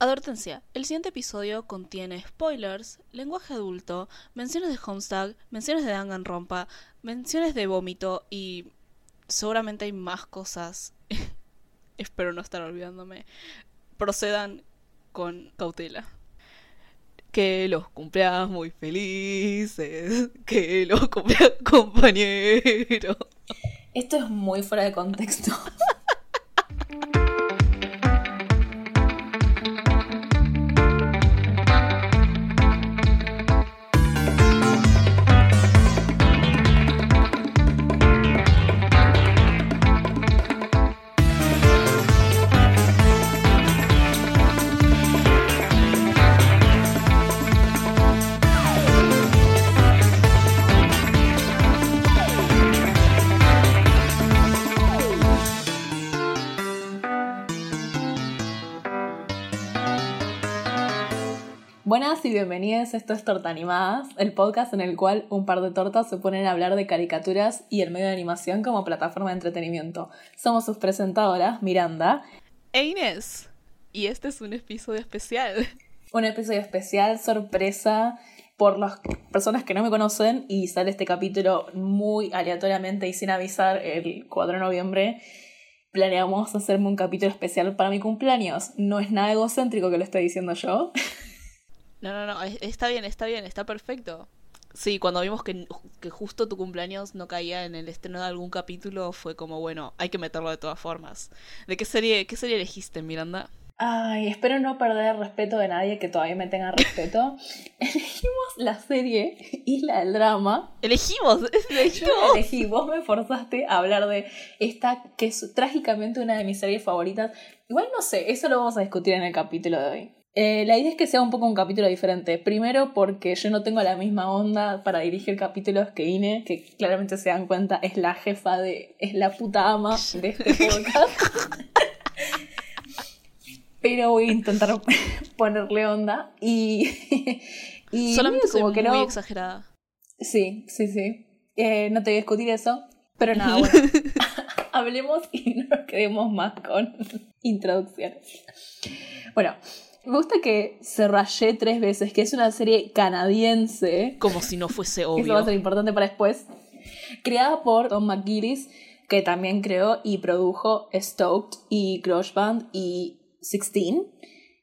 Advertencia, el siguiente episodio contiene spoilers, lenguaje adulto, menciones de Homestuck, menciones de Danganronpa, menciones de vómito y seguramente hay más cosas. Espero no estar olvidándome. Procedan con cautela. Que los cumpleaños muy felices, que los cumpleaños compañeros. Esto es muy fuera de contexto. Y bienvenidas, esto es Torta Animadas, el podcast en el cual un par de tortas se ponen a hablar de caricaturas y el medio de animación como plataforma de entretenimiento. Somos sus presentadoras, Miranda e Inés. Y este es un episodio especial. Un episodio especial, sorpresa, por las personas que no me conocen y sale este capítulo muy aleatoriamente y sin avisar el 4 de noviembre. Planeamos hacerme un capítulo especial para mi cumpleaños. No es nada egocéntrico que lo estoy diciendo yo. No, no, no, está bien, está bien, está perfecto. Sí, cuando vimos que, que, justo tu cumpleaños no caía en el estreno de algún capítulo, fue como, bueno, hay que meterlo de todas formas. ¿De qué serie, qué serie elegiste, Miranda? Ay, espero no perder el respeto de nadie que todavía me tenga respeto. Elegimos la serie Isla del Drama. Elegimos, elegimos. elegí, vos me forzaste a hablar de esta que es trágicamente una de mis series favoritas. Igual no sé, eso lo vamos a discutir en el capítulo de hoy. Eh, la idea es que sea un poco un capítulo diferente. Primero porque yo no tengo la misma onda para dirigir capítulos que Ine, que claramente se dan cuenta es la jefa de... es la puta ama de este podcast. Pero voy a intentar ponerle onda y... y Solamente como que muy exagerada. Sí, sí, sí. Eh, no te voy a discutir eso. Pero nada, bueno. Hablemos y no nos quedemos más con introducciones. Bueno, me gusta que se rayé tres veces, que es una serie canadiense. Como si no fuese obvio. Eso va a ser importante para después. Creada por Tom McGillis, que también creó y produjo Stoked y Crush Band y Sixteen.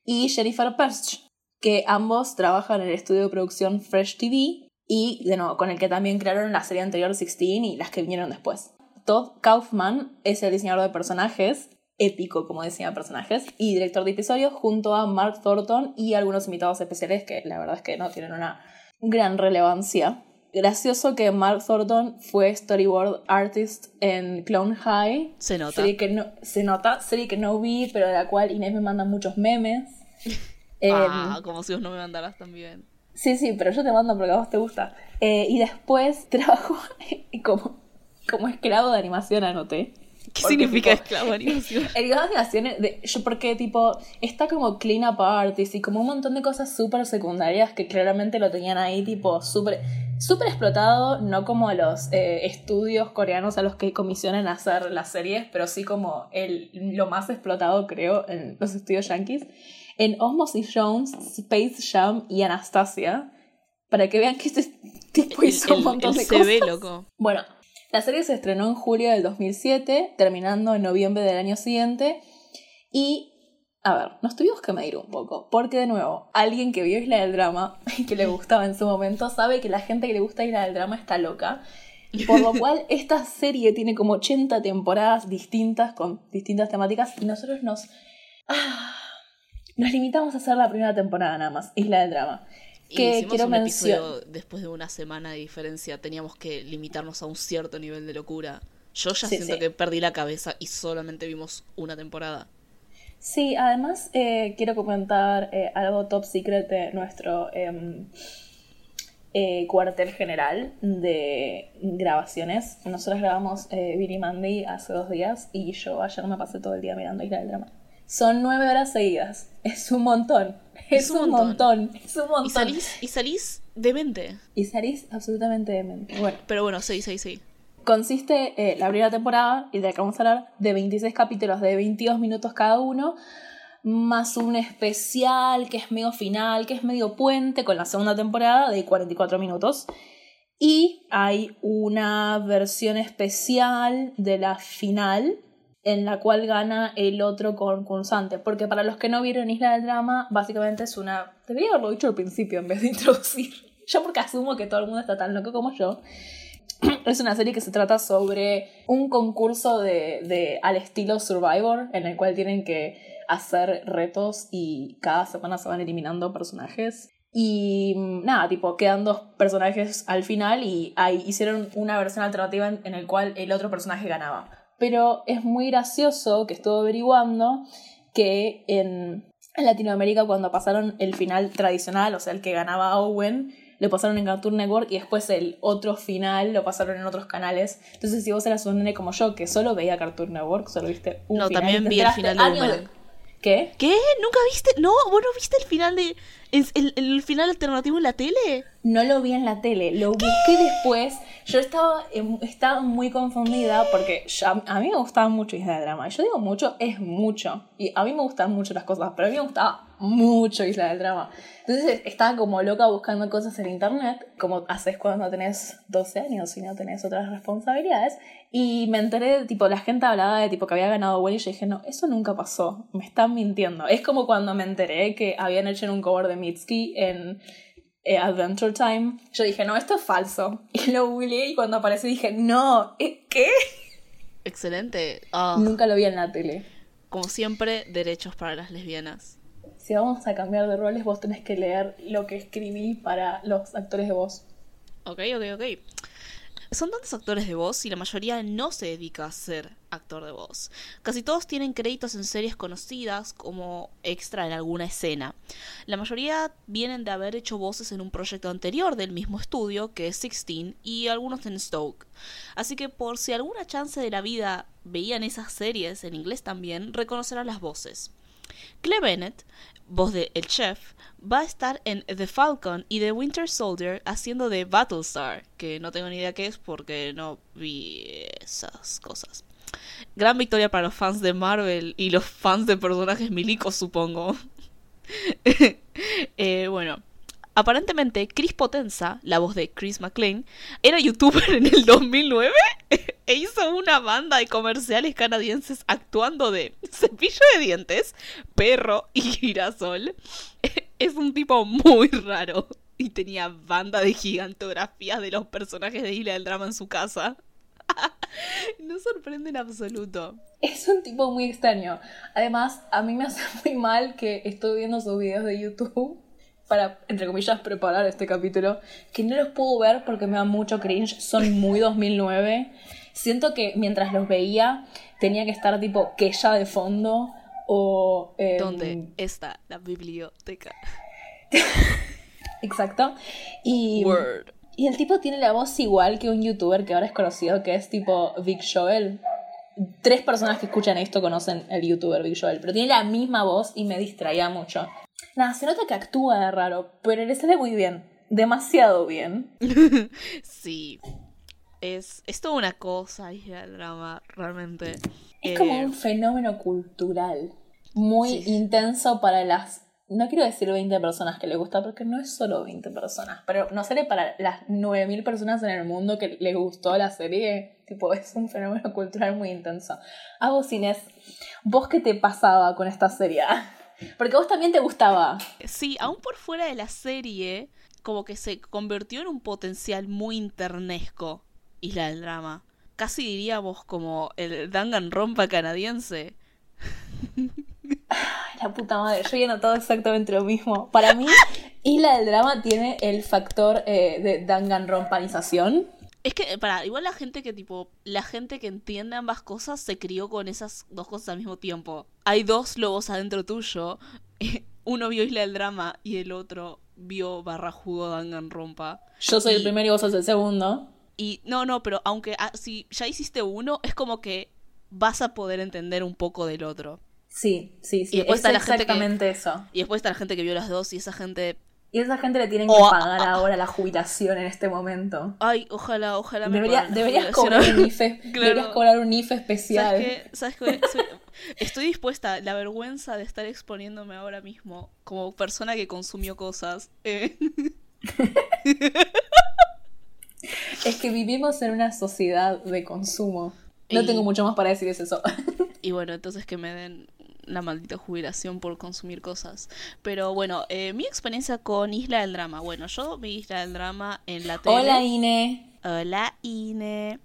Y Jennifer Perch, que ambos trabajan en el estudio de producción Fresh TV y, de nuevo, con el que también crearon la serie anterior Sixteen y las que vinieron después. Todd Kaufman es el diseñador de personajes épico como decía personajes y director de episodios junto a Mark Thornton y algunos invitados especiales que la verdad es que no tienen una gran relevancia. Gracioso que Mark Thornton fue storyboard artist en Clone High. Se nota. Serie que no, se nota, serie que no vi, pero de la cual Inés me manda muchos memes. ah, em, como si vos no me mandaras también. Sí, sí, pero yo te mando porque a vos te gusta. Eh, y después trabajó como, como esclavo de animación, anoté. ¿Qué significa esclavo animación? El de yo porque tipo, está como clean up artist y como un montón de cosas súper secundarias que claramente lo tenían ahí tipo súper súper explotado, no como los eh, estudios coreanos a los que comisionan hacer las series, pero sí como el, lo más explotado creo en los estudios yankees. En Osmosis Jones, Space Jam y Anastasia, para que vean que este tipo hizo un montón de cosas. loco. Bueno, la serie se estrenó en julio del 2007, terminando en noviembre del año siguiente. Y, a ver, nos tuvimos que medir un poco, porque de nuevo, alguien que vio Isla del Drama y que le gustaba en su momento sabe que la gente que le gusta Isla del Drama está loca. Por lo cual, esta serie tiene como 80 temporadas distintas con distintas temáticas y nosotros nos. Ah, nos limitamos a hacer la primera temporada nada más, Isla del Drama que quiero mencionar. Después de una semana de diferencia, teníamos que limitarnos a un cierto nivel de locura. Yo ya siento que perdí la cabeza y solamente vimos una temporada. Sí, además eh, quiero comentar eh, algo top secret de nuestro em, eh, cuartel general de grabaciones. Nosotros grabamos Billy Mandy hace dos días y yo ayer me pasé todo el día mirando Isla del Drama. Son nueve horas seguidas. Es un montón. Es, un, montón. Es un montón. Y salís, y salís demente. Y salís absolutamente demente. Bueno. Pero bueno, sí, sí, sí. Consiste eh, la primera temporada, y de la que vamos a hablar, de 26 capítulos de 22 minutos cada uno, más un especial que es medio final, que es medio puente con la segunda temporada de 44 minutos. Y hay una versión especial de la final en la cual gana el otro concursante. Porque para los que no vieron Isla del Drama, básicamente es una... Debería haberlo dicho al principio en vez de introducir. Yo porque asumo que todo el mundo está tan loco como yo. Es una serie que se trata sobre un concurso de, de al estilo Survivor, en el cual tienen que hacer retos y cada semana se van eliminando personajes. Y nada, tipo, quedan dos personajes al final y ahí hicieron una versión alternativa en, en el cual el otro personaje ganaba pero es muy gracioso que estuve averiguando que en, Latinoamérica cuando pasaron el final tradicional, o sea, el que ganaba Owen, lo pasaron en Cartoon Network y después el otro final lo pasaron en otros canales. Entonces, si vos eras un nene como yo, que solo veía Cartoon Network, solo viste un no, final. también vi el final de Owen. ¿Qué? ¿Qué? ¿Nunca viste? No, ¿vos no viste el final de. El, el, final alternativo en la tele? No lo vi en la tele, lo busqué después. Yo estaba, estaba muy confundida porque a mí me gustaba mucho Isla del Drama. Yo digo mucho, es mucho. Y a mí me gustan mucho las cosas, pero a mí me gustaba mucho Isla del Drama. Entonces estaba como loca buscando cosas en internet, como haces cuando tenés 12 años y no tenés otras responsabilidades. Y me enteré, de, tipo, la gente hablaba de tipo que había ganado Wendy y yo dije, no, eso nunca pasó, me están mintiendo. Es como cuando me enteré que habían hecho un cover de Mitski en eh, Adventure Time. Yo dije, no, esto es falso. Y lo googleé y cuando apareció dije, no, ¿eh, ¿qué? Excelente. Ah. Nunca lo vi en la tele. Como siempre, derechos para las lesbianas si vamos a cambiar de roles, vos tenés que leer lo que escribí para los actores de voz. Ok, ok, ok. Son tantos actores de voz y la mayoría no se dedica a ser actor de voz. Casi todos tienen créditos en series conocidas como extra en alguna escena. La mayoría vienen de haber hecho voces en un proyecto anterior del mismo estudio, que es Sixteen, y algunos en Stoke. Así que por si alguna chance de la vida veían esas series en inglés también, reconocerán las voces. Claire Bennett voz de El Chef, va a estar en The Falcon y The Winter Soldier haciendo de Battlestar, que no tengo ni idea qué es porque no vi esas cosas. Gran victoria para los fans de Marvel y los fans de personajes milicos, supongo. eh, bueno, Aparentemente, Chris Potenza, la voz de Chris McLean, era youtuber en el 2009 e hizo una banda de comerciales canadienses actuando de cepillo de dientes, perro y girasol. Es un tipo muy raro y tenía banda de gigantografías de los personajes de Isla del Drama en su casa. No sorprende en absoluto. Es un tipo muy extraño. Además, a mí me hace muy mal que estoy viendo sus videos de YouTube para, entre comillas, preparar este capítulo, que no los puedo ver porque me da mucho cringe, son muy 2009. Siento que mientras los veía tenía que estar tipo que ya de fondo o... Eh, ¿Dónde está la biblioteca? Exacto. Y, Word. y el tipo tiene la voz igual que un youtuber que ahora es conocido, que es tipo Vic Joel. Tres personas que escuchan esto conocen el youtuber Vic Joel, pero tiene la misma voz y me distraía mucho. Nada, se nota que actúa de raro, pero le sale muy bien. Demasiado bien. sí. Es, es toda una cosa, y el drama, realmente. Es como eh, un fenómeno cultural. Muy intenso para las. No quiero decir 20 personas que le gusta, porque no es solo 20 personas, pero no sale para las 9000 personas en el mundo que les gustó la serie. Tipo, es un fenómeno cultural muy intenso. A vos, Inés, ¿vos qué te pasaba con esta serie? Porque a vos también te gustaba. Sí, aún por fuera de la serie, como que se convirtió en un potencial muy internesco, Isla del Drama. Casi diríamos como el Danganronpa canadiense. la puta madre, yo he notado exactamente lo mismo. Para mí, Isla del Drama tiene el factor eh, de Danganronpanización es que, para, igual la gente que, tipo, la gente que entiende ambas cosas se crió con esas dos cosas al mismo tiempo. Hay dos lobos adentro tuyo. Uno vio Isla del Drama y el otro vio barra jugo Danganronpa. Yo soy el primero y vos sos el segundo. Y no, no, pero aunque ah, si ya hiciste uno, es como que vas a poder entender un poco del otro. Sí, sí, sí. Y después está la exactamente eso. Y después está la gente que vio las dos y esa gente y esa gente le tienen que pagar ahora la jubilación en este momento. Ay, ojalá, ojalá me Debería, Deberías cobrar un IFE, deberías cobrar un IFE especial. ¿Sabes qué? ¿Sabes qué? estoy dispuesta, la vergüenza de estar exponiéndome ahora mismo como persona que consumió cosas. eh, Es que vivimos en una sociedad de consumo. No Y- tengo mucho más para decir es eso. Y bueno, entonces que me den la maldita jubilación por consumir cosas. Pero bueno, eh, mi experiencia con Isla del Drama. Bueno, yo vi Isla del Drama en la tele. Hola Ine. Hola, Ine.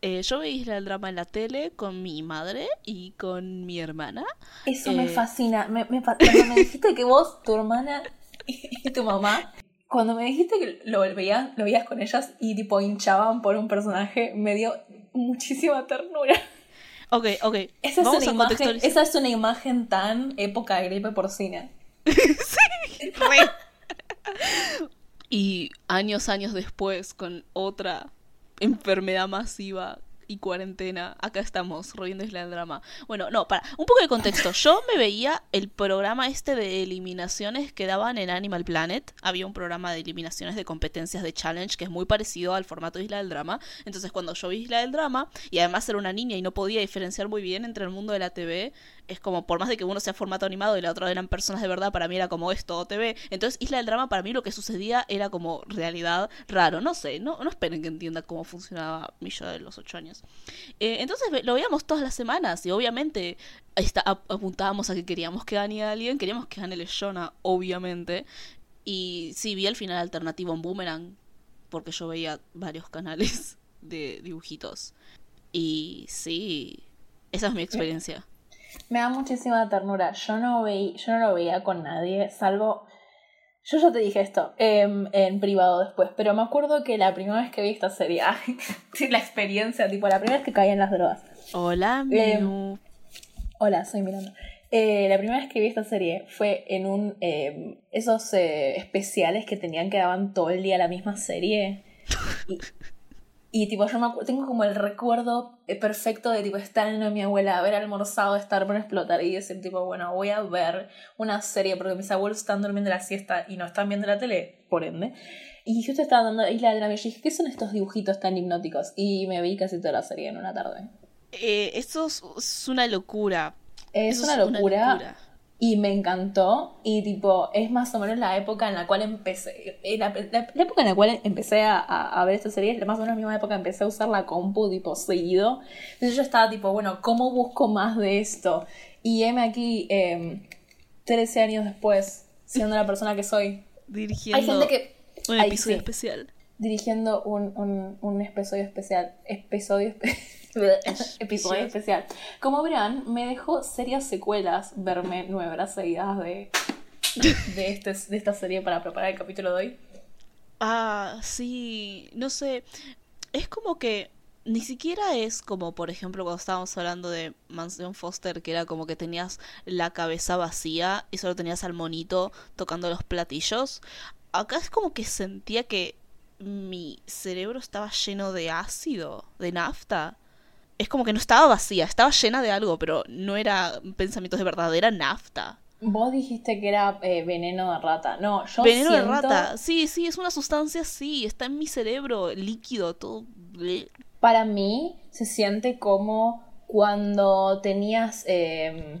Eh, yo vi Isla del Drama en la tele con mi madre y con mi hermana. Eso Eh. me fascina. Me, me cuando me dijiste que vos, tu hermana y tu mamá, cuando me dijiste que lo veías, lo veías con ellas y tipo hinchaban por un personaje, me dio muchísima ternura. Ok, ok. Esa es, Vamos una a imagen, esa es una imagen tan época de gripe porcina. Re. Y años, años después, con otra enfermedad masiva y cuarentena, acá estamos, robiendo Isla del Drama. Bueno, no, para, un poco de contexto. Yo me veía el programa este de eliminaciones que daban en Animal Planet. Había un programa de eliminaciones de competencias de challenge que es muy parecido al formato de Isla del Drama. Entonces, cuando yo vi Isla del Drama, y además era una niña y no podía diferenciar muy bien entre el mundo de la TV, es como, por más de que uno sea formato animado y la otra eran personas de verdad, para mí era como es todo TV. Entonces, Isla del Drama, para mí lo que sucedía era como realidad raro. No sé, no, no esperen que entienda cómo funcionaba mi yo de los ocho años. Eh, entonces lo veíamos todas las semanas y obviamente ap- apuntábamos a que queríamos que gane alguien, queríamos que gane Leshona, obviamente. Y sí, vi el final alternativo en Boomerang, porque yo veía varios canales de dibujitos. Y sí, esa es mi experiencia. Me da muchísima ternura. Yo no, veí, yo no lo veía con nadie, salvo... Yo ya te dije esto em, en privado después, pero me acuerdo que la primera vez que vi esta serie, la experiencia, tipo, la primera vez que caí en las drogas. Hola, Eh. Hola, soy Miranda. Eh, la primera vez que vi esta serie fue en un em, esos eh, especiales que tenían que daban todo el día la misma serie. Y, y, tipo, yo me tengo como el recuerdo eh, perfecto de tipo estar en de mi abuela, haber almorzado, estar por explotar y decir tipo, bueno, voy a ver una serie porque mis abuelos están durmiendo la siesta y no están viendo la tele, por ende. Y justo estaba dando Isla del Drama y yo dije, ¿qué son estos dibujitos tan hipnóticos? Y me vi casi toda la serie en una tarde. Eh, eso es, es una locura. Es una locura. Y me encantó. Y tipo, es más o menos la época en la cual empecé. eh, La, la- la época en la cual empecé a, a- ver esta serie es más o menos la misma época que empecé a usar la compu, tipo, seguido. Entonces yo estaba tipo, bueno, ¿cómo busco más de esto? Y heme aquí, eh, 13 años después, siendo la persona que soy. Dirigiendo Hay gente que. un episodio sí, especial. Dirigiendo un, un, un episodio especial. Episodio espe- Episodio Yes. especial. Como verán, me dejó serias secuelas verme nueve horas seguidas de, de, este, de esta serie para preparar el capítulo de hoy. Ah, sí, no sé, es como que ni siquiera es como, por ejemplo, cuando estábamos hablando de Mansión Foster, que era como que tenías la cabeza vacía y solo tenías al monito tocando los platillos. Acá es como que sentía que mi cerebro estaba lleno de ácido, de nafta. Es como que no estaba vacía, estaba llena de algo, pero no era pensamientos de verdad, era nafta. Vos dijiste que era eh, veneno de rata. No, yo Veneno de rata, sí, sí, es una sustancia, sí, está en mi cerebro, líquido, todo. Para mí se siente como cuando tenías... eh,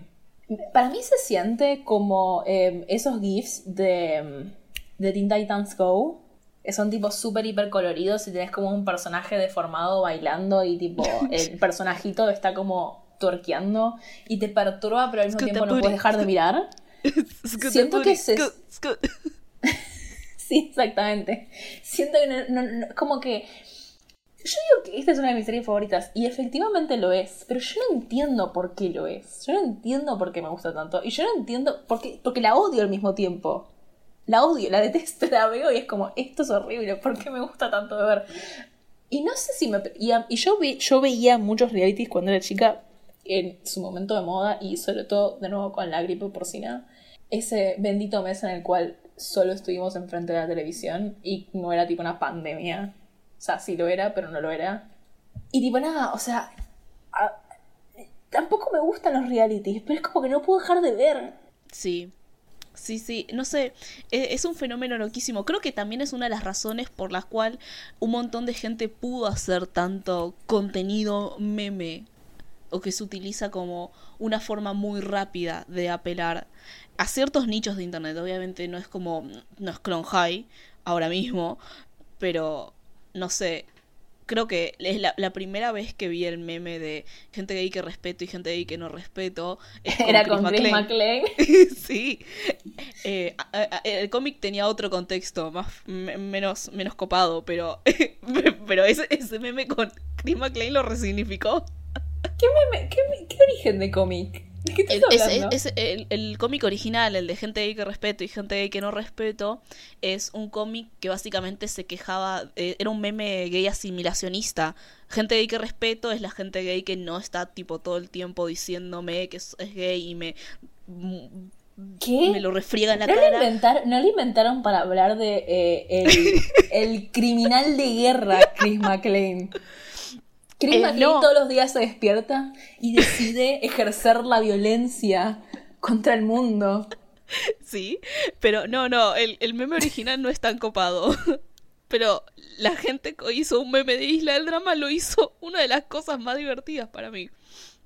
para mí se siente como eh, esos GIFs de, de Teen Titans Go. Son tipo súper hiper coloridos y tenés como un personaje deformado bailando y tipo el personajito está como tuerqueando y te perturba pero al mismo tiempo no puedes dejar de mirar. Siento que se-. Sí, exactamente. Siento que no, no- no- como que... Yo digo que esta es una de mis series favoritas y efectivamente lo es, pero yo no entiendo por qué lo es. Yo no entiendo por qué me gusta tanto y yo no entiendo por qué, porque la odio al mismo tiempo. La odio, la detesto, la veo y es como, esto es horrible, ¿por qué me gusta tanto de ver? Y no sé si me... Y, y yo, vi- yo veía muchos realities cuando era chica en su momento de moda y sobre todo de nuevo con la gripe porcina. Ese bendito mes en el cual solo estuvimos enfrente de la televisión y no era tipo una pandemia. O sea, sí lo era, pero no lo era. Y tipo nada, o sea... a- tampoco me gustan los realities, pero es como que no puedo dejar de ver. Sí, sí, sí, no sé, e- es un fenómeno loquísimo. Creo que también es una de las razones por las cuales un montón de gente pudo hacer tanto contenido meme o que se utiliza como una forma muy rápida de apelar a ciertos nichos de internet. Obviamente no es como, no es Clone High ahora mismo, pero no sé, creo que es la, la, primera vez que vi el meme de gente gay que respeto y gente gay que no respeto. Era con Chris McLean. sí. Eh, el cómic tenía otro contexto, más menos, menos copado, pero, pero ese, ese meme con Chris McLean lo resignificó. ¿Qué, meme, qué, qué origen de cómic? es, el, cómic original, el de gente gay que respeto y gente gay que no respeto, es un cómic que básicamente se quejaba, eh, era un meme gay asimilacionista. Gente gay que respeto es la gente gay que no está tipo todo el tiempo diciéndome que es, gay y me... ¿Qué? Me lo refriega en la ¿No cara. ¿No lo inventaron para hablar de eh, el, el criminal de guerra Chris McLean? Chris eh, todos los días se despierta y decide ejercer la violencia contra el mundo. Sí, pero no, no, el, el meme original no es tan copado. Pero la gente que hizo un meme de Isla del Drama lo hizo una de las cosas más divertidas para mí.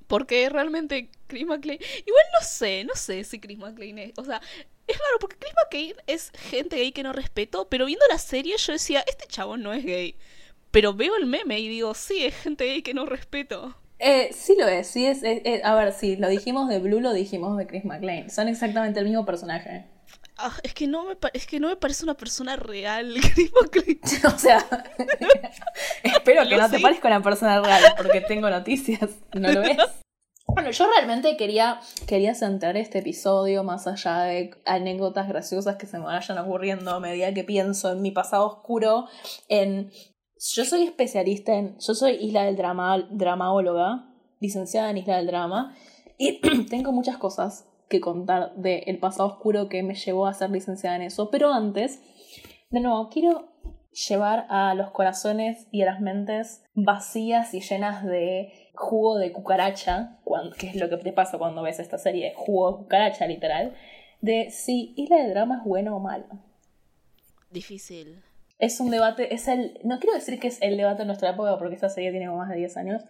Porque realmente Chris McLean. Igual no sé, no sé si Chris McLean es. O sea, es raro porque Chris McLean es gente gay que no respeto. Pero viendo la serie yo decía, este chabón no es gay. Pero veo el meme y digo, sí, es gente ahí que no respeto. Eh, sí lo es, sí es, A ver, sí, lo dijimos de Blue, lo dijimos de Chris McLean. Son exactamente el mismo personaje. Ah, es, que no me es que no me parece una persona real, Chris McLean. o sea, espero que no te pares con la persona real, porque tengo noticias, ¿no lo ves? Bueno, yo realmente quería, quería centrar este episodio más allá de anécdotas graciosas que se me vayan ocurriendo a medida que pienso en mi pasado oscuro, en yo soy especialista en. Yo soy Isla del Drama, dramaóloga, licenciada en Isla del Drama, y tengo muchas cosas que contar del pasado oscuro que me llevó a ser licenciada en eso. Pero antes, de nuevo, quiero llevar a los corazones y a las mentes vacías y llenas de jugo de cucaracha, que es lo que te pasa cuando ves esta serie, jugo de cucaracha literal, de si Isla del Drama es bueno o malo. Difícil es un debate, es el, no quiero decir que es el debate de nuestra época porque esta serie tiene más de 10 años,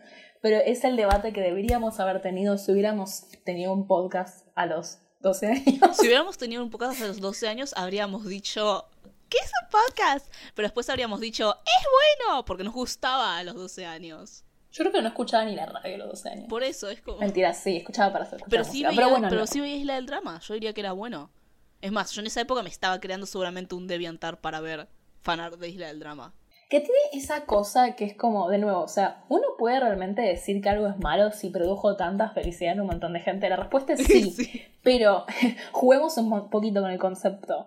pero es el debate que deberíamos haber tenido si hubiéramos tenido un podcast a los 12 años. Si hubiéramos tenido un podcast a los 12 años, habríamos dicho, ¿qué es un podcast? Pero después habríamos dicho, es bueno, porque nos gustaba a los 12 años. Yo creo que no escuchaba ni la radio a los 12 años. Por eso es como... Mentira, sí, escuchaba para hacer Pero sí veía, pero, bueno, pero sí veía Isla del Drama, yo diría que era bueno. Es más, yo en esa época me estaba creando seguramente un deviantar para ver fanart de Isla del Drama. Que tiene esa cosa que es como, de nuevo, o sea, uno puede realmente decir que algo es malo si produjo tanta felicidad en un montón de gente. La respuesta es sí, pero juguemos un poquito con el concepto.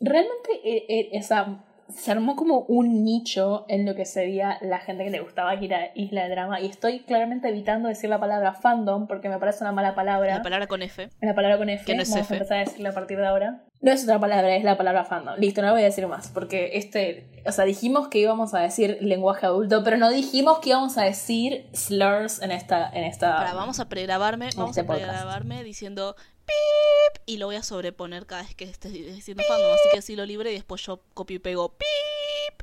Realmente eh, eh, esa, se armó como un nicho en lo que sería la gente que le gustaba ir a Isla del Drama. Y estoy claramente evitando decir la palabra fandom porque me parece una mala palabra. La palabra con F. La palabra con F. Que no es Vamos a empezar a decirla a partir de ahora. No es otra palabra, es la palabra fandom. Listo, no voy a decir más, porque este, o sea, dijimos que íbamos a decir lenguaje adulto, pero no dijimos que íbamos a decir slurs en esta, en esta. Ahora, vamos a pregrabarme, vamos este a pregrabarme diciendo pip y lo voy a sobreponer cada vez que estés diciendo fandom, así que así lo libre y después yo copio y pego pip.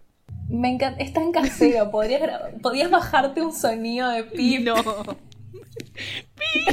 Me encanta, es tan casero, podrías, podías bajarte un sonido de pip. No. pip.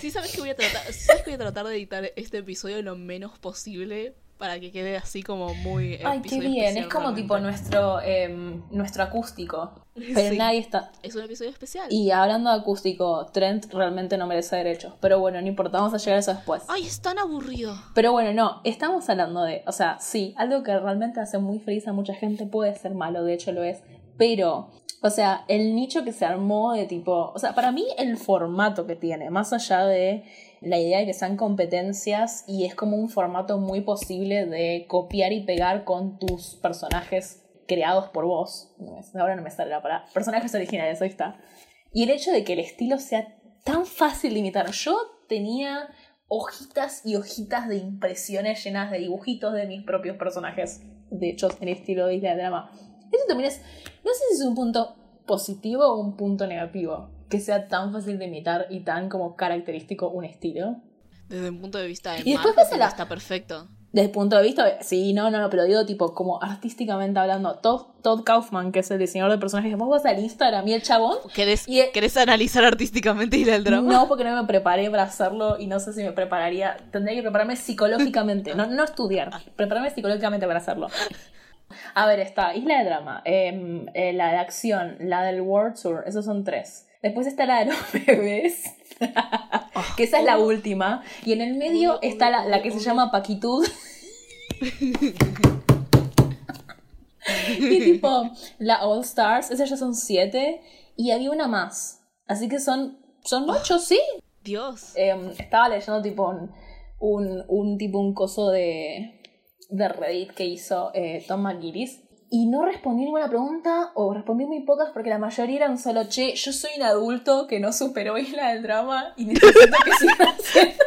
Sí sabes que voy a tratar, sabes que voy a tratar de editar este episodio lo menos posible para que quede así como muy Ay, qué bien, es como tipo nuestro em, nuestro acústico. Pero nadie está. Es un episodio especial. Y hablando de acústico, Trent realmente no merece derechos. Pero bueno, no importa, vamos a llegar a eso después. Ay, es tan aburrido. Pero bueno, no, estamos hablando de, o sea, sí, algo que realmente hace muy feliz a mucha gente puede ser malo, de hecho lo es. Pero o sea, el nicho que se armó de tipo, o sea, para mí el formato que tiene, más allá de la idea de que sean competencias y es como un formato muy posible de copiar y pegar con tus personajes creados por vos. ahora no me sale la. Personajes originales, ahí está. Y el hecho de que el estilo sea tan fácil de imitar. Yo tenía hojitas y hojitas de impresiones llenas de dibujitos de mis propios personajes, de hecho, en estilo de Isla de Drama. Eso también es, no sé si es un punto positivo o un punto negativo, que sea tan fácil de imitar y tan como característico un estilo. Desde un punto de vista de y después está perfecto. Desde el punto de vista, sí, no, no, no, pero digo, tipo, como artísticamente hablando, Todd, Todd Kaufman, que es el diseñador de personajes, vos vas al Instagram y el chabón. ¿Querés, y- ¿querés analizar artísticamente y el drama? No, porque no me preparé para hacerlo y no sé si me prepararía. Tendría que prepararme psicológicamente, no, no estudiar, prepararme psicológicamente para hacerlo. A ver, está Isla de Drama, em, eh, la de acción, la del World Tour, esos son tres. Después está la de los bebés, que esa es la última. Y en el medio está la, la que se llama Paquitud. y tipo, la All Stars, esas ya son siete. Y había una más. Así que son, son ocho, sí. Dios. Eh, estaba leyendo tipo un, un, un tipo un coso de, de Reddit que hizo eh, Tom McGuinness y no respondí ninguna pregunta o respondí muy pocas porque la mayoría eran solo che, yo soy un adulto que no superó Isla del Drama y necesito que siga haciendo.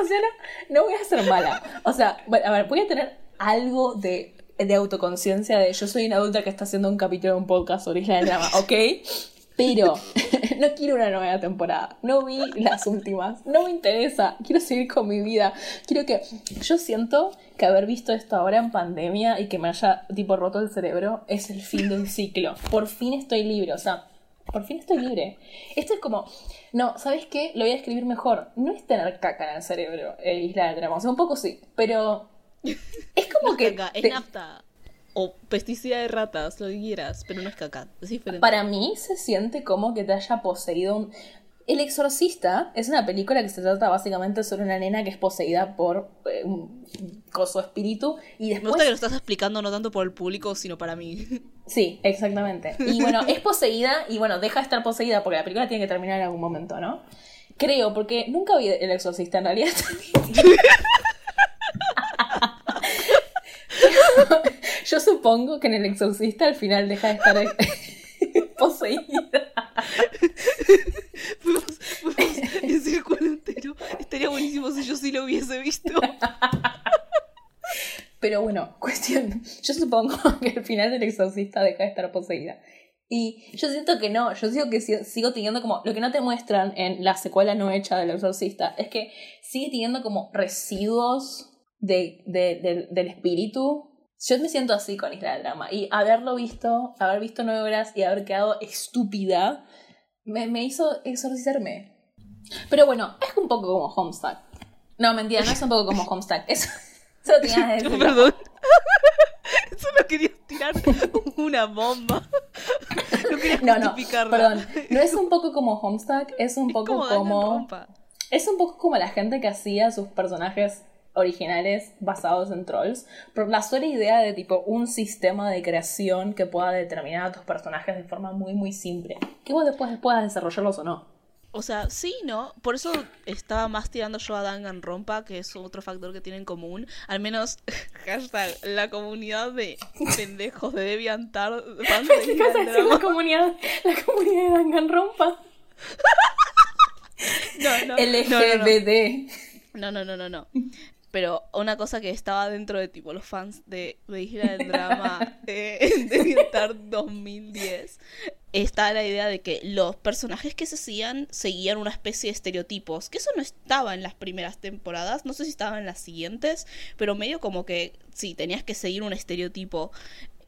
o sea, no, no voy a ser mala. O sea, bueno, a ver, voy a tener algo de, de autoconciencia de yo soy una adulta que está haciendo un capítulo de un podcast sobre Isla del Drama, ¿ok? Pero no quiero una nueva temporada. No vi las últimas. No me interesa. Quiero seguir con mi vida. Quiero que. Yo siento que haber visto esto ahora en pandemia y que me haya tipo roto el cerebro es el fin de un ciclo. Por fin estoy libre. O sea, por fin estoy libre. Esto es como. No, ¿sabes qué? Lo voy a escribir mejor. No es tener caca en el cerebro, eh, Isla del Drama. O sea, un poco sí. Pero. Es como No es que. caca, es te- nafta. O pesticida de ratas, lo que quieras, pero no es caca, es diferente. Para mí se siente como que te haya poseído un... El Exorcista es una película que se trata básicamente sobre una nena que es poseída por eh, un coso espíritu y Me después... gusta que lo estás explicando no tanto por el público, sino para mí. Sí, exactamente. Y bueno, es poseída y bueno, deja de estar poseída porque la película tiene que terminar en algún momento, ¿no? Creo, porque nunca vi El Exorcista en realidad. Yo supongo que en El Exorcista al final deja de estar poseída. fuimos, fuimos en círculo entero. Estaría buenísimo si yo sí lo hubiese visto. Pero bueno, cuestión. Yo supongo que al final del exorcista deja de estar poseída. Y yo siento que no, yo sigo que si- sigo teniendo como. Lo que no te muestran en la secuela no hecha del exorcista es que sigue teniendo como residuos de, de- del- del espíritu. Yo me siento así con Isla del Drama. Y haberlo visto, haber visto nueve horas y haber quedado estúpida, me, me hizo exorcizarme. Pero bueno, es un poco como Homestuck. No, mentira, no es un poco como Homestuck. Eso, eso tenía que decirlo. Perdón. Solo quería tirar una bomba. No quería No, no, perdón. No es un poco como Homestuck, es un poco Como como. Es un poco como la gente que hacía sus personajes originales basados en trolls. Por la sola idea de tipo un sistema de creación que pueda determinar a tus personajes de forma muy, muy simple. Que vos después puedas desarrollarlos o no. O sea, sí, ¿no? Por eso estaba más tirando yo a Danganronpa, que es otro factor que tienen en común. Al menos, hashtag, la comunidad de pendejos de DeviantArt, ¿Qué vas a decir la comunidad, la comunidad de Danganronpa? No, no, no, no, no. LGBT. No, no, no, no, no. Pero una cosa que estaba dentro de tipo los fans de, de Isla del Drama de DeviantArt 2010 está la idea de que los personajes que se hacían seguían una especie de estereotipos, que eso no estaba en las primeras temporadas, no sé si estaba en las siguientes, pero medio como que sí, tenías que seguir un estereotipo.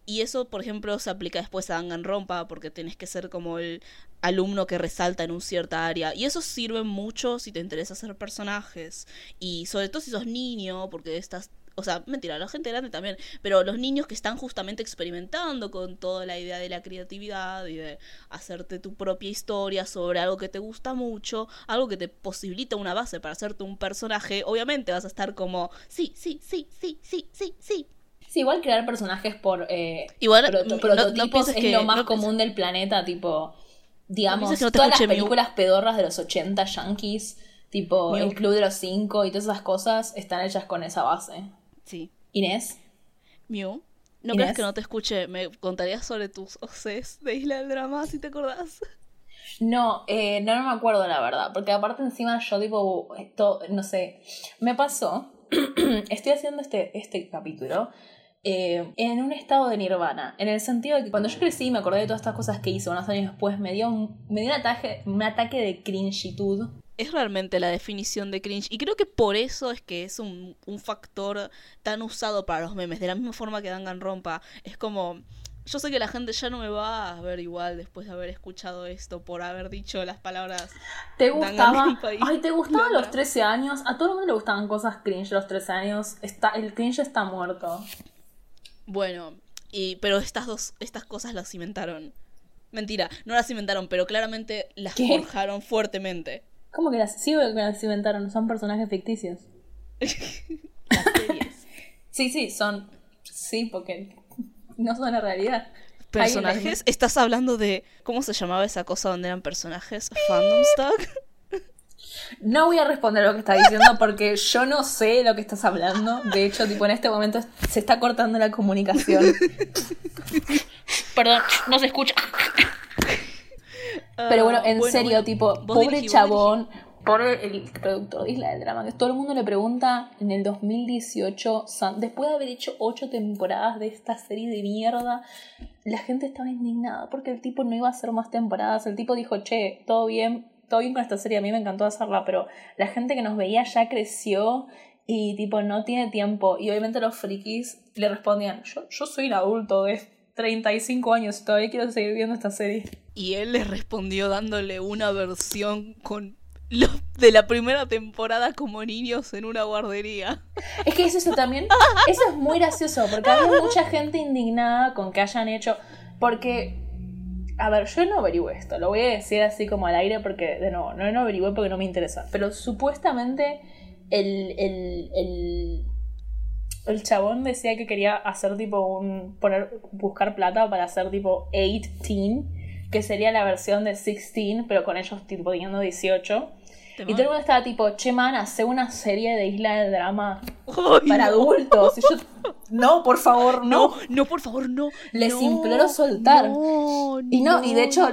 Y eso, por ejemplo, se aplica después a Danganronpa porque tenés que ser como el alumno que resalta en un cierta área. Y eso sirve mucho si te interesa hacer personajes. Y sobre todo si sos niño, porque estás... O sea, mentira, la gente grande también. Pero los niños que están justamente experimentando con toda la idea de la creatividad y de hacerte tu propia historia sobre algo que te gusta mucho, algo que te posibilita una base para hacerte un personaje, obviamente vas a estar como, sí, sí, sí, sí, sí, sí, sí. Sí, igual crear personajes por eh, Igual, proto- no- no prototipos es que- lo más no común del planeta, tipo, digamos, todas las Mew. películas pedorras de los 80 yankees, tipo Mew. El Club de los Cinco y todas esas cosas están hechas con esa base. Sí. Inés, Mew, no Inés. creas que no te escuche. Me contarías sobre tus OCs de Isla del Drama, si te acordás. no, eh, no, no me acuerdo la verdad, porque aparte encima yo tipo, esto, no sé, me pasó, estoy haciendo este, este capítulo eh, en un estado de nirvana, en el sentido de que cuando yo crecí y me acordé de todas estas cosas que hice unos años después, me dio un, me dio un ataque, un ataque de cringitud es realmente la definición de cringe. Y creo que por eso es que es un, un factor tan usado para los memes. De la misma forma que Danganronpa. Es como. Yo sé que la gente ya no me va a ver igual después de haber escuchado esto, por haber dicho las palabras. ¿Te gustaba? Ay, ¿te gustaba a Londra. los 13 años? A todo el mundo le gustaban cosas cringe los 13 años. Está, el cringe está muerto. Bueno, y, pero estas dos, estas cosas las inventaron. Mentira, no las inventaron, pero claramente las ¿Qué? forjaron fuertemente. ¿Cómo que las, sí, que las inventaron? Son personajes ficticios. Las series. Sí, sí, son. Sí, porque no son la realidad. ¿Personajes? ¿Estás hablando de cómo se llamaba esa cosa donde eran personajes? ¿Fandom stock? No voy a responder lo que estás diciendo porque yo no sé lo que estás hablando. De hecho, tipo, en este momento se está cortando la comunicación. Perdón, no se escucha. Pero bueno, en Ah, serio, bueno. tipo, pobre dirigí, chabón, pobre el productor de Isla del Drama, que todo el mundo le pregunta en el 2018, San- después de haber hecho ocho temporadas de esta serie de mierda, la gente estaba indignada porque el tipo no iba a hacer más temporadas. El tipo dijo, che, todo bien, todo bien con esta serie, a mí me encantó hacerla, pero la gente que nos veía ya creció y tipo no tiene tiempo. Y obviamente los frikis le respondían, yo, yo soy un adulto de 35 años y todavía quiero seguir viendo esta serie. Y él les respondió dándole una versión con los de la primera temporada como niños en una guardería. Es que es eso también, eso es muy gracioso, porque había mucha gente indignada con que hayan hecho, porque, a ver, yo no averigüé esto, lo voy a decir así como al aire porque, de nuevo, no lo averigüé porque no me interesa, pero supuestamente el, el, el, el chabón decía que quería hacer tipo un, poner, buscar plata para hacer tipo 18, que sería la versión de 16, pero con ellos tipo teniendo 18. Y todo el mundo estaba tipo, che man, hace una serie de Isla del Drama para no. adultos. Y yo, no, por favor, no. No, no, por favor, no. Les no, imploro soltar. no, y no, y de hecho,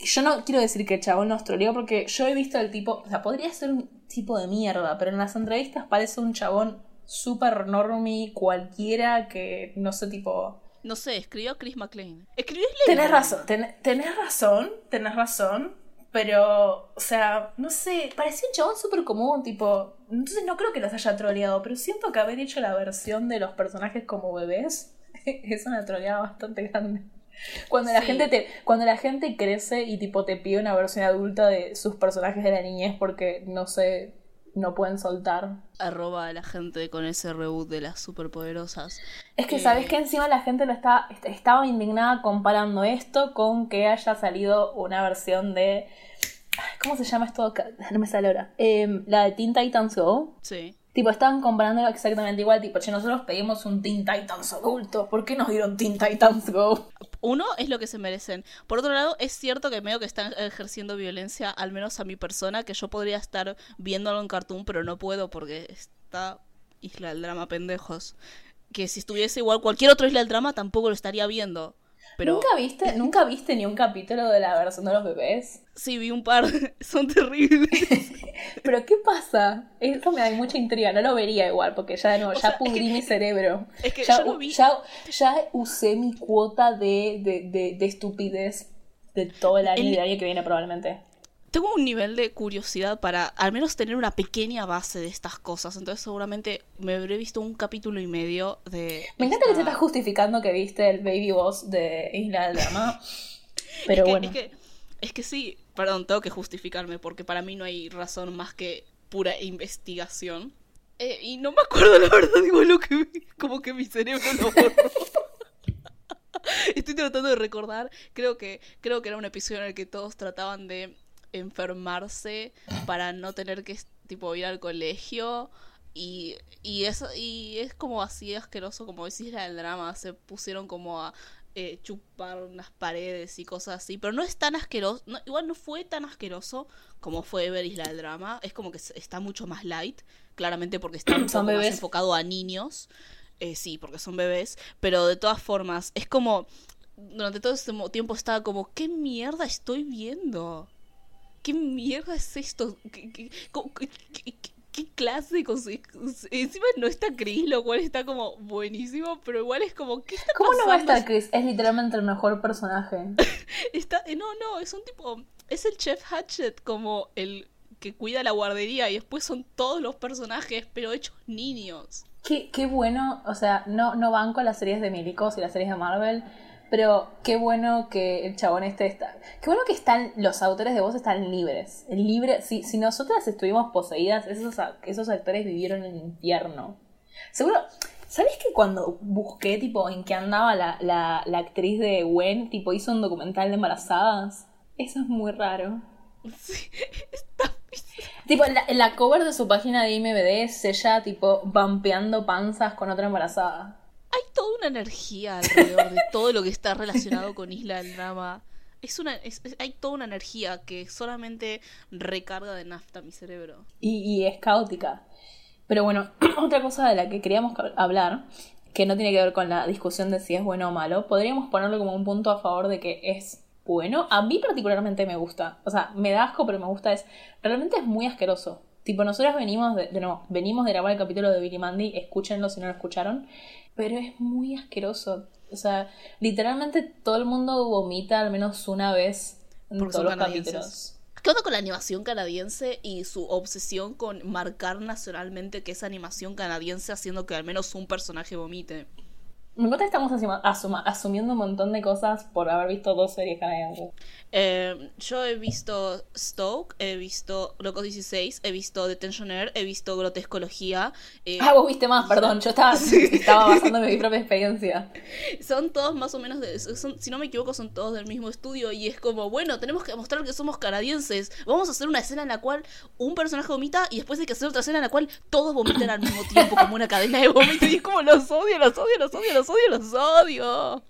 yo no quiero decir que el chabón nos troleó porque yo he visto el tipo, o sea, podría ser un tipo de mierda, pero en las entrevistas parece un chabón súper normie, cualquiera que, no sé, tipo... No sé, escribió Chris McLean. Escribió Tenés razón, ten- tenés razón, tenés razón, pero, o sea, no sé, parecía un chabón súper común, tipo, entonces no creo que los haya troleado, pero siento que haber hecho la versión de los personajes como bebés es una troleada bastante grande. Cuando la Sí. gente te, cuando la gente crece y tipo te pide una versión adulta de sus personajes de la niñez porque no sé, no pueden soltar. Arroba a la gente con ese reboot de las superpoderosas. Es que Eh, sabes que encima la gente lo está, est- estaba indignada comparando esto con que haya salido una versión de ¿cómo se llama esto? No me sale ahora. Em, la de Teen Titans Go. Sí. Tipo, estaban comparándolo exactamente igual. Tipo, che, nosotros pedimos un Teen Titans adulto. ¿Por qué nos dieron Teen Titans Go? Uno es lo que se merecen. Por otro lado, es cierto que medio que están ejerciendo violencia, al menos a mi persona, que yo podría estar viéndolo en cartoon, pero no puedo porque está Isla del Drama, pendejos. Que si estuviese igual cualquier otro Isla del Drama, tampoco lo estaría viendo. Pero ¿Nunca viste, ¿Nunca viste ni un capítulo de la versión de los bebés? sí, vi un par, son terribles. Pero ¿qué pasa? Eso me da mucha intriga. No lo vería igual, porque ya de nuevo, O ya sea, es pudrí que- mi cerebro. es que ya, yo lo vi- ya, ya usé mi cuota de, de, de, de estupidez de todo el año El- y del año que viene probablemente. Tengo un nivel de curiosidad para al menos tener una pequeña base de estas cosas, entonces seguramente me habré visto un capítulo y medio de... Me encanta que te estás justificando que viste el Baby Boss de Isla del Drama. Pero es que, bueno. Es que, es que sí, perdón, tengo que justificarme porque para mí no hay razón más que pura investigación. Eh, y no me acuerdo la verdad, digo lo que vi, como que mi cerebro lo borró. Estoy tratando de recordar, creo que creo que era un episodio en el que todos trataban de enfermarse para no tener que tipo ir al colegio. Y, y eso y es como así asqueroso como decís la del drama. Se pusieron como a eh, chupar unas paredes y cosas así. Pero no es tan asqueroso no- igual no fue tan asqueroso como fue ver Isla del Drama. Es como que está mucho más light claramente porque está un Son poco más enfocado a niños. Eh, sí porque son bebés. Pero de todas formas es como durante todo este tiempo estaba como qué mierda estoy viendo ¿Qué mierda es esto? ¿Qué, qué- clase? Encima no está Chris, lo cual está como buenísimo, pero igual es como, ¿qué está ¿Cómo no va a estar Chris? Es literalmente el mejor personaje. Está, eh, no, no, es un tipo, es el Chef Hatchet como el que cuida la guardería y después son todos los personajes, pero hechos niños. Qué, qué bueno, o sea, no, no van con las series de Milicos y las series de Marvel, pero qué bueno que el chabón este está. Qué bueno que están, los autores de voz están libres. Libre, si, si nosotras estuvimos poseídas, esos, esos actores vivieron en el infierno. Seguro, ¿sabes que cuando busqué tipo en qué andaba la, la, la actriz de Gwen, tipo hizo un documental de embarazadas? Eso es muy raro. Sí, está Tipo, en la, la cover de su página de IMBD es ella, tipo, vampeando panzas con otra embarazada. Hay toda una energía alrededor de todo lo que está relacionado con Isla del Drama. Es una, es- hay toda una energía que solamente recarga de nafta mi cerebro. Y, y es caótica. Pero bueno, otra cosa de la que queríamos hablar, que no tiene que ver con la discusión de si es bueno o malo, podríamos ponerlo como un punto a favor de que es bueno. A mí particularmente me gusta. O sea, me da asco, pero me gusta. Es, realmente es muy asqueroso. Tipo, nosotros venimos de, de nuevo, venimos de grabar el capítulo de Billy Mandy, escúchenlo si no lo escucharon, pero es muy asqueroso. O sea, literalmente todo el mundo vomita al menos una vez en Porque todos los canadienses. capítulos. ¿Qué onda con la animación canadiense y su obsesión con marcar nacionalmente que es animación canadiense haciendo que al menos un personaje vomite? Me encanta que estamos asuma- asumiendo un montón de cosas por haber visto dos series canadienses. Eh, yo he visto Stoke, he visto Locos 16, he visto Detention Air, he visto Grotescología. eh, Ah, vos viste más, perdón. Yo estaba, estaba basándome en mi propia experiencia. Son todos más o menos, de, son- si no me equivoco, son todos del mismo estudio y es como, bueno, tenemos que mostrar que somos canadienses. Vamos a hacer una escena en la cual un personaje vomita y después hay que hacer otra escena en la cual todos vomitan al mismo tiempo como una cadena de vómito y es como, los odio, los odio, los odio, los odio, los odio.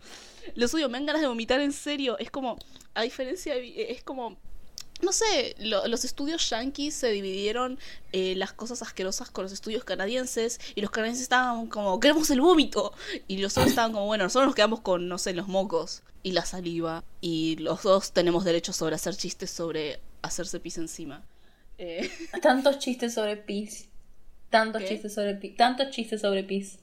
Los odio, me dan ganas de vomitar en serio. Es como, a diferencia, de- es como... No sé, lo- los estudios yankees se dividieron eh, las cosas asquerosas con los estudios canadienses y los canadienses estaban como, queremos el vómito. Y los otros estaban como, bueno, nosotros nos quedamos con, no sé, los mocos y la saliva. Y los dos tenemos derecho sobre hacer chistes sobre hacerse pis encima. Eh, Tantos chistes sobre pis. Tantos ¿Qué? chistes sobre pis. Tantos chistes sobre pis.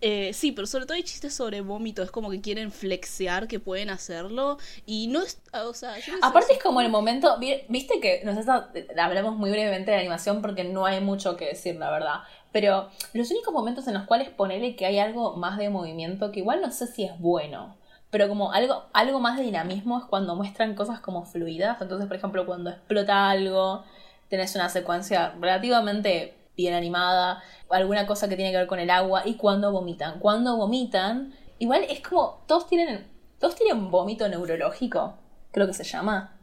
Eh, sí, pero sobre todo hay chistes sobre vómito. Es como que quieren flexear que pueden hacerlo. Y no es. O sea, yo no sé Aparte es como el momento, vi- viste que nos está- hablamos muy brevemente de animación porque no hay mucho que decir, la verdad. Pero los únicos momentos en los cuales ponele que hay algo más de movimiento, que igual no sé si es bueno, pero como algo, algo más de dinamismo es cuando muestran cosas como fluidas. Entonces, por ejemplo, cuando explota algo, tenés una secuencia relativamente bien animada, alguna cosa que tiene que ver con el agua, y cuando vomitan. Cuando vomitan, igual es como, todos tienen, todos tienen vómito neurológico, creo que se llama.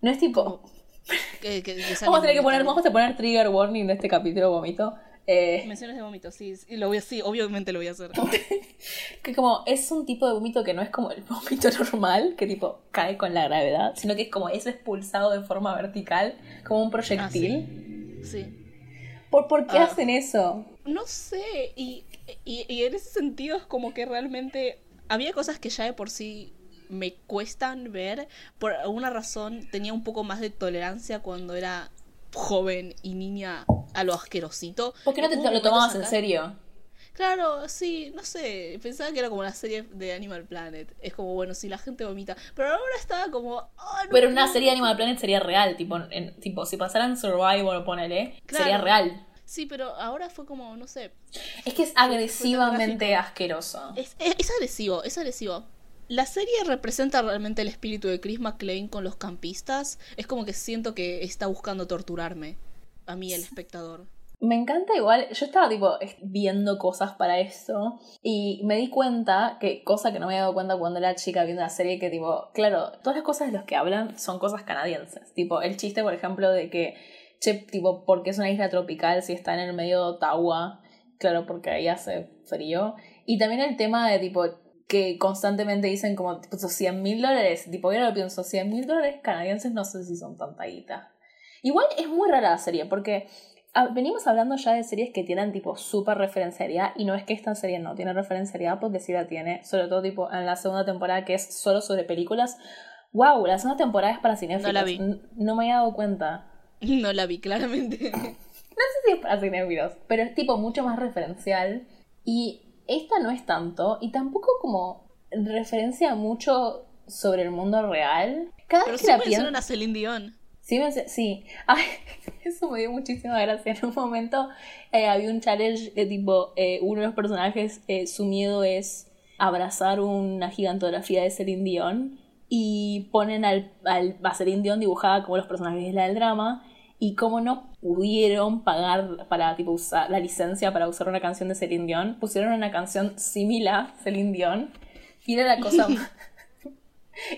No es tipo, vamos a tener que poner, vamos a poner trigger warning de este capítulo vómito. Eh, Menciones de vómito, sí, sí, lo voy a, sí, obviamente lo voy a hacer. que como es un tipo de vómito que no es como el vómito normal, que tipo cae con la gravedad, sino que es como es expulsado de forma vertical, como un proyectil. Sí. ¿Por, ¿Por qué Ah. hacen eso? No sé, y, y, y en ese sentido es como que realmente había cosas que ya de por sí me cuestan ver. Por alguna razón tenía un poco más de tolerancia cuando era joven y niña a lo asquerosito. ¿Por qué no te lo tomabas en serio? Claro, sí, no sé, pensaba que era como la serie de Animal Planet. Es como, bueno, si la gente vomita. Pero ahora estaba como... "Ah, no Pero una puedo". serie de Animal Planet sería real, tipo, en- tipo si pasaran Survivor, ponele, Claro. sería real. Sí, pero ahora fue como, no sé, Es que es agresivamente asqueroso. Es, es- es agresivo, es agresivo. La serie representa realmente el espíritu de Chris McLean con los campistas. Es como que siento que está buscando torturarme. A mí, el espectador. Me encanta igual, yo estaba tipo viendo cosas para esto y me di cuenta que, cosa que no me había dado cuenta cuando era chica viendo la serie, que tipo, claro, todas las cosas de las que hablan son cosas canadienses. Tipo, el chiste, por ejemplo, de que, che, tipo, porque es una isla tropical si está en el medio de Ottawa? Claro, porque ahí hace frío. Y también el tema de tipo que constantemente dicen como tipo, 100 mil dólares, tipo, yo lo pienso, 100 mil dólares canadienses no sé si son tanta guita. Igual es muy rara la serie porque venimos hablando ya de series que tienen tipo súper referencialidad y no es que esta serie no tiene referencialidad porque sí la tiene, sobre todo tipo en la segunda temporada que es solo sobre películas. Wow, la segunda temporada es para cinéfilos. No la vi. No me había dado cuenta. No la vi, claramente. No sé si es para cinéfilos, pero es tipo mucho más referencial. Y esta no es tanto, y tampoco como referencia mucho sobre el mundo real. Cada Pero vez sí que la pienso. a Celine Dion. Sí, me, sí. Ay, eso me dio muchísima gracia. En un momento eh, había un challenge de tipo, eh, uno de los personajes, eh, su miedo es abrazar una gigantografía de Celine Dion y ponen al, al, a Celine Dion dibujada como los personajes de la del drama y como no pudieron pagar para tipo usar la licencia para usar una canción de Celine Dion, pusieron una canción similar a Celine Dion y era la cosa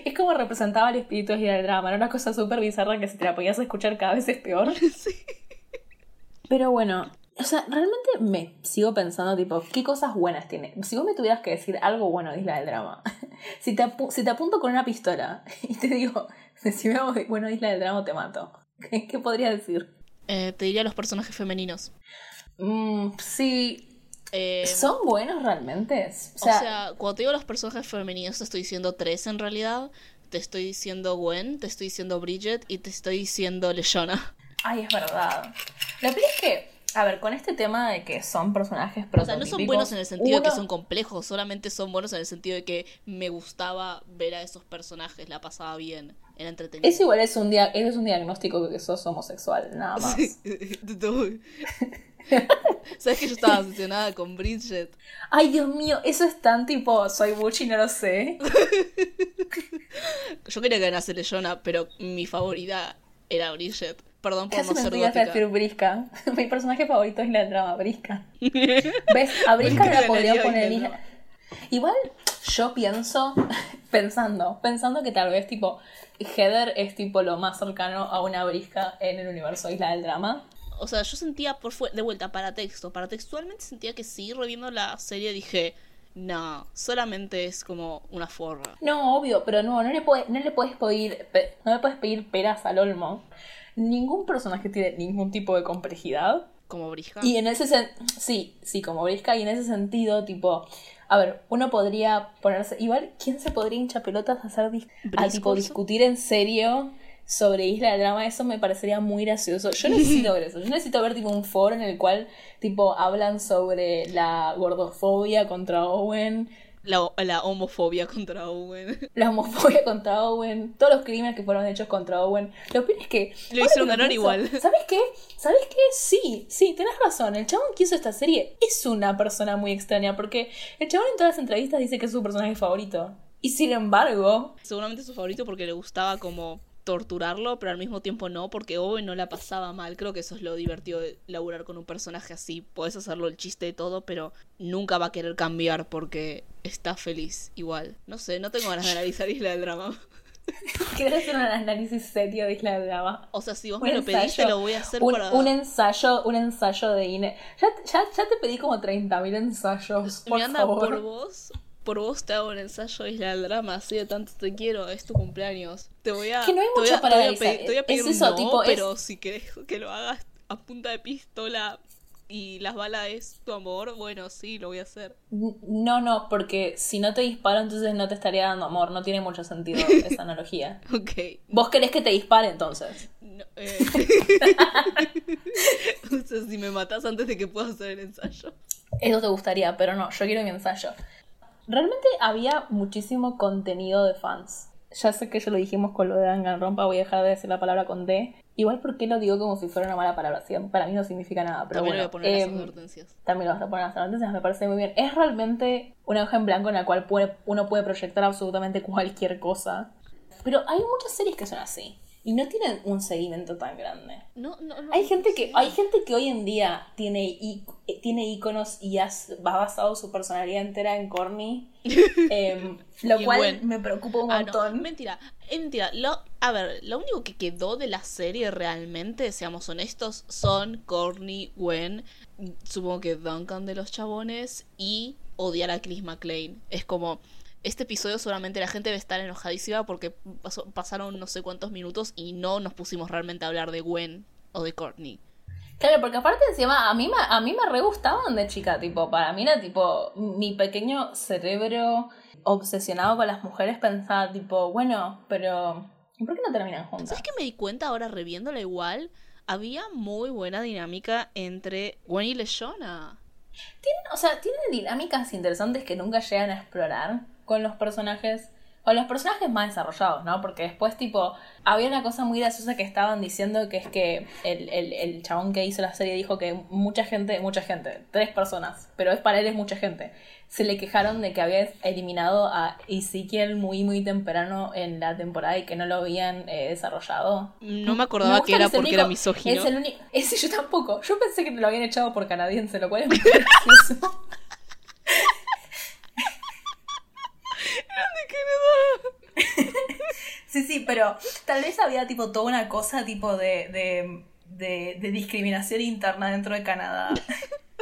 Es como representaba el espíritu del drama, era una cosa súper bizarra que si te la podías escuchar cada vez es peor. Sí. Pero bueno, o sea, realmente me sigo pensando, tipo, ¿qué cosas buenas tiene? Si vos me tuvieras que decir algo bueno de Isla del Drama, si te, si te apunto con una pistola y te digo, decime algo bueno Isla del Drama, te mato. ¿Qué, podría decir? Eh, te diría los personajes femeninos. Mm, sí, eh, ¿Son buenos realmente? O sea, cuando te digo los personajes femeninos, te estoy diciendo tres en realidad. Te estoy diciendo Gwen, te estoy diciendo Bridget y te estoy diciendo Leshona. Ay, es verdad. La verdad es que, a ver, con este tema de que son personajes O sea, no son buenos en el sentido de que son complejos, solamente son buenos en el sentido de que me gustaba ver a esos personajes, la pasaba bien, era entretenido. Es igual, es un, dia es un diagnóstico que sos homosexual, nada más. ¿Sabes que yo estaba obsesionada con Bridget? Ay, Dios mío, eso es tan tipo, soy Buchi, no lo sé. yo quería que ganase Leyona, pero mi favorita era Bridget. Perdón por no ser decir Brisca. Mi personaje favorito es la drama, Brisca. ¿Ves? A Brisca la podría poner hija. Igual yo pienso, pensando, pensando que tal vez tipo Heather es tipo lo más cercano a una brisca en el universo Isla del Drama. O sea, yo sentía por de vuelta para texto, para textualmente sentía que sí, reviendo la serie dije, no, solamente es como una forra. No, obvio, pero no, no le, puede, no le puedes pedir, no le puedes pedir peras al olmo. Ningún personaje tiene ningún tipo de complejidad. Como Brisca. Y en ese sentido, sí, sí, como Brisca, y en ese sentido, tipo, a ver, uno podría ponerse, igual, ¿quién se podría hinchar pelotas a hacer, a tipo discutir en serio sobre Isla del Drama, eso me parecería muy gracioso. Yo necesito ver eso. Yo necesito ver tipo un foro en el cual tipo hablan sobre la gordofobia contra Owen. La, la homofobia contra Owen. La homofobia contra Owen. Todos los crímenes que fueron hechos contra Owen. Lo peor es que. Lo hicieron ganar igual. ¿Sabes qué? ¿Sabes qué? Sí, sí, tenés razón. El chabón que hizo esta serie es una persona muy extraña. Porque el chabón en todas las entrevistas dice que es su personaje favorito. Y sin embargo. Seguramente es su favorito porque le gustaba como torturarlo, pero al mismo tiempo no, porque Owen no la pasaba mal. Creo que eso es lo divertido de laburar con un personaje así. Puedes hacerlo el chiste de todo, pero nunca va a querer cambiar porque está feliz igual. No sé, no tengo ganas de analizar Isla del Drama. ¿Quieres hacer un análisis serio de Isla del Drama? O sea, si vos me lo pedís, lo voy a hacer un, para... Un ensayo, un ensayo de Ine. Ya, ya, ya te pedí como 30.000 ensayos, por anda por vos por vos te hago un ensayo Isla del Drama, así de tanto te quiero, es tu cumpleaños. Te voy a. Que no hay mucho para te voy a pedir, eso, tipo, pero si querés que lo hagas a punta de pistola y las balas es tu amor, bueno, sí, lo voy a hacer. No, no, porque si no te disparo, entonces no te estaría dando amor. No tiene mucho sentido esa analogía. ok. ¿Vos querés que te dispare entonces? No, eh. o sea, si me matas antes de que pueda hacer el ensayo. Eso te gustaría, pero no, yo quiero mi ensayo. Realmente había muchísimo contenido de fans. Ya sé que ya lo dijimos con lo de Danganronpa, voy a dejar de decir la palabra con D. Igual porque lo digo como si fuera una mala palabra. Para mí no significa nada. Pero también lo voy a poner las em, advertencias. También lo vas a poner las advertencias, me parece muy bien. Es realmente una hoja en blanco en la cual uno puede proyectar absolutamente cualquier cosa. Pero hay muchas series que son así y no tienen un seguimiento tan grande. No, no, no. Hay gente que, hay gente que hoy en día tiene, eh, tiene iconos y ha basado su personalidad entera en corny. Em, lo cual me preocupa un ah, montón. mentira, es mentira. Lo, a ver, lo único que quedó de la serie realmente, seamos honestos, son Corny, Gwen, supongo que Duncan de los chabones y odiar a Chris McLean. Es como este episodio solamente la gente debe estar enojadísima porque pasaron no sé cuántos minutos y no nos pusimos realmente a hablar de Gwen o de Courtney. Claro, porque aparte encima a mí, a mí me re gustaban de chica, tipo, para mí era tipo, mi pequeño cerebro obsesionado con las mujeres pensaba tipo, bueno, pero ¿por qué no terminan juntas? ¿Sabes que me di cuenta ahora reviéndola igual? Había muy buena dinámica entre Gwen y Leshona. Tienen, o sea, tienen dinámicas interesantes que nunca llegan a explorar con los personajes. O los personajes más desarrollados, ¿no? Porque después, tipo, había una cosa muy graciosa que estaban diciendo que es que el, el, el chabón que hizo la serie dijo que mucha gente, mucha gente, tres personas, pero es para él es mucha gente, se le quejaron de que había eliminado a Ezekiel muy, muy temprano en la temporada y que no lo habían eh, desarrollado. No me acordaba que era porque era misógino. Es el único. Ese yo tampoco. Yo pensé que lo habían echado por canadiense, lo cual es muy gracioso. sí, sí, pero tal vez había tipo toda una cosa tipo de, de, de, de discriminación interna dentro de Canadá.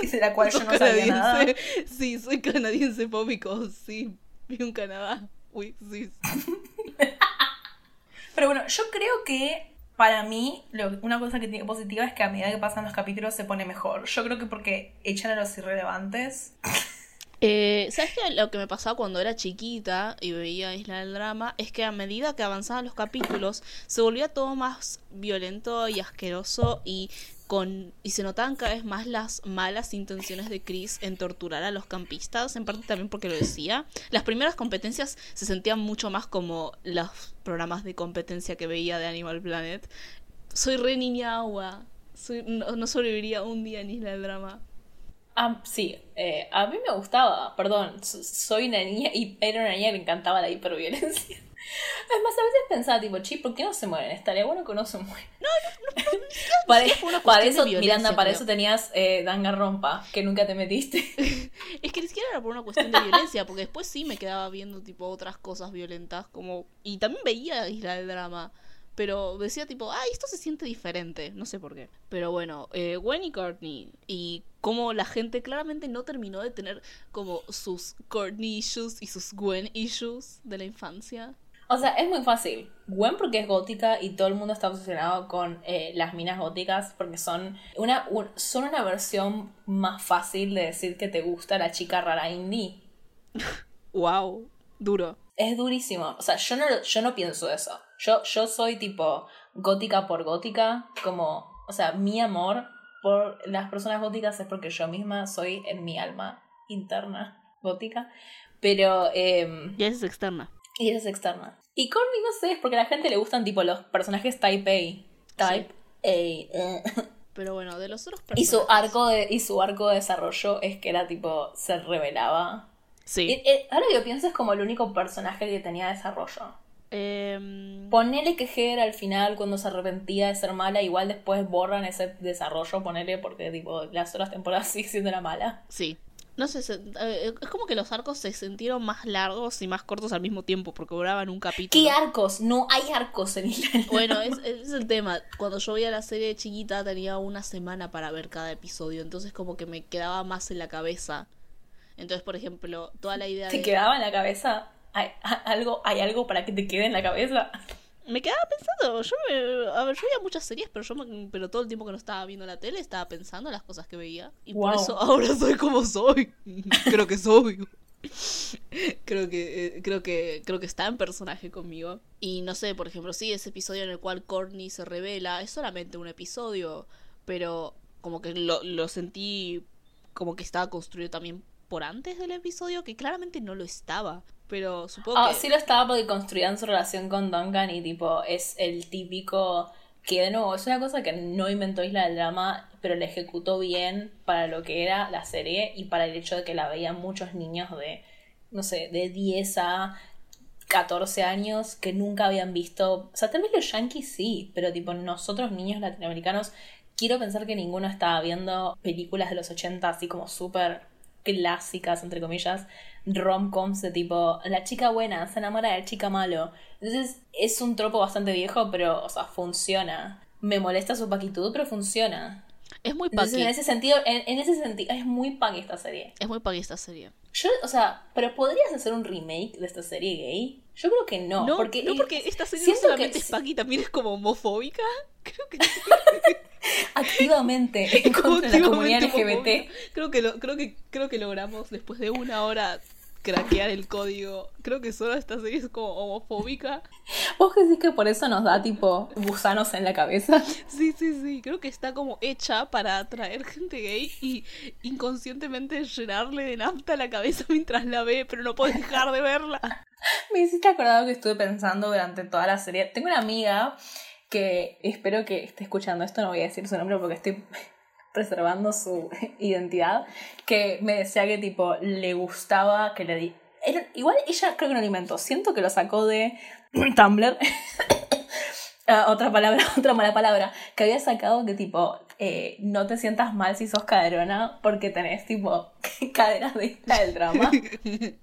de la cual yo no sabía nada. Sí, soy canadiense fóbico, sí. Vi un Canadá. Uy, sí. Pero bueno, yo creo que para mí lo, una cosa que tiene positiva es que a medida que pasan los capítulos se pone mejor. Yo creo que porque echan a los irrelevantes. Eh, ¿Sabes qué? Lo que me pasaba cuando era chiquita y veía Isla del Drama es que a medida que avanzaban los capítulos se volvía todo más violento y asqueroso y con y se notaban cada vez más las malas intenciones de Chris en torturar a los campistas, en parte también porque lo decía. Las primeras competencias se sentían mucho más como los programas de competencia que veía de Animal Planet. Soy re niña agua. Soy, no, no sobreviviría un día en Isla del Drama. Ah, sí, eh, a mí me gustaba, perdón, soy una niña y era una niña que le encantaba la hiperviolencia. Es más, a veces pensaba, tipo, chi, ¿por qué no se mueren? Estaría bueno que no se mueren. No, no, no, no para, para eso, Miranda, para eso tenías eh, Danga Rompa, que nunca te metiste. es que ni siquiera era por una cuestión de violencia, porque después sí me quedaba viendo, tipo, otras cosas violentas, como... Y también veía Isla del Drama pero decía tipo, ay, esto se siente diferente, no sé por qué. Pero bueno, eh, Gwen y Courtney, y como la gente claramente no terminó de tener como sus Courtney issues y sus Gwen issues de la infancia. O sea, es muy fácil. Gwen porque es gótica y todo el mundo está obsesionado con eh, las minas góticas porque son una, son una versión más fácil de decir que te gusta la chica rara indie. wow, duro. Es durísimo. O sea, yo no, yo no pienso eso. Yo, yo soy tipo gótica por gótica, como, o sea, mi amor por las personas góticas es porque yo misma soy en mi alma interna gótica, pero... Eh, y es externa. Y es externa. Y Courtney, no sé, es porque a la gente le gustan tipo los personajes type A. Type A. Pero bueno, de los otros personajes... Y su arco de, y su arco de desarrollo es que era tipo, se revelaba. Sí. ahora que yo pienso es como el único personaje que tenía desarrollo. Eh... Ponele que Heather al final, cuando se arrepentía de ser mala, igual después borran ese desarrollo, ponele, porque tipo, las otras temporadas sigue siendo la mala. Sí. No sé, eh, es como que los arcos se sintieron más largos y más cortos al mismo tiempo, porque duraban un capítulo. ¿Qué arcos? No hay arcos en Isla. Bueno, es, es el tema. Cuando yo veía la serie de chiquita tenía una semana para ver cada episodio, entonces como que me quedaba más en la cabeza. Entonces, por ejemplo, toda la idea ¿Te quedaba en la cabeza? ¿Hay algo, ¿Hay algo para que te quede en la cabeza? Me quedaba pensando, yo me, a ver, yo veía muchas series, pero yo pero todo el tiempo que no estaba viendo la tele estaba pensando en las cosas que veía. Y por eso ahora soy como soy. creo que soy. creo que eh, creo que creo que está en personaje conmigo. Y no sé, por ejemplo, sí, ese episodio en el cual Courtney se revela, es solamente un episodio, pero como que lo, lo sentí como que estaba construido también por antes del episodio, que claramente no lo estaba. Pero supongo ah, que. Sí lo estaba porque construían su relación con Duncan y tipo, es el típico. Que de nuevo, es una cosa que no inventó Isla del Drama, pero la ejecutó bien para lo que era la serie y para el hecho de que la veían muchos niños de, no sé, de 10 a 14 años que nunca habían visto. O sea, también los yankees sí, pero tipo, nosotros niños latinoamericanos, quiero pensar que ninguno estaba viendo películas de los 80 así como súper clásicas, entre comillas, rom-coms de tipo, la chica buena se enamora del chica malo. Entonces es un tropo bastante viejo, pero, o sea, funciona. Me molesta su paquitud, pero funciona. Es muy paqui. en ese sentido, en, ese sentido, es muy paqui esta serie. Es muy paqui esta serie. Yo, o sea, pero ¿podrías hacer un remake de esta serie gay? Yo creo que no. No, porque, no porque esta serie no solamente es paqui, también es como homofóbica. Creo que... activamente en contra de la comunidad LGBT. Creo que, lo, creo, que, creo que logramos, después de una hora craquear el código. Creo que solo esta serie es como homofóbica. ¿Vos decís que por eso nos da tipo gusanos en la cabeza? Sí, sí, sí. Creo que está como hecha para atraer gente gay y inconscientemente llenarle de nafta la cabeza mientras la ve, pero no puedes dejar de verla. Me hiciste acordado que estuve pensando durante toda la serie. Tengo una amiga que espero que esté escuchando esto, no voy a decir su nombre porque estoy preservando su identidad, que me decía que tipo le gustaba que le di... igual ella creo que no lo inventó, siento que lo sacó de Tumblr. Ah, otra palabra, otra mala palabra, que había sacado que tipo, eh, no te sientas mal si sos caderona porque tenés tipo caderas de isla del drama. y tipo,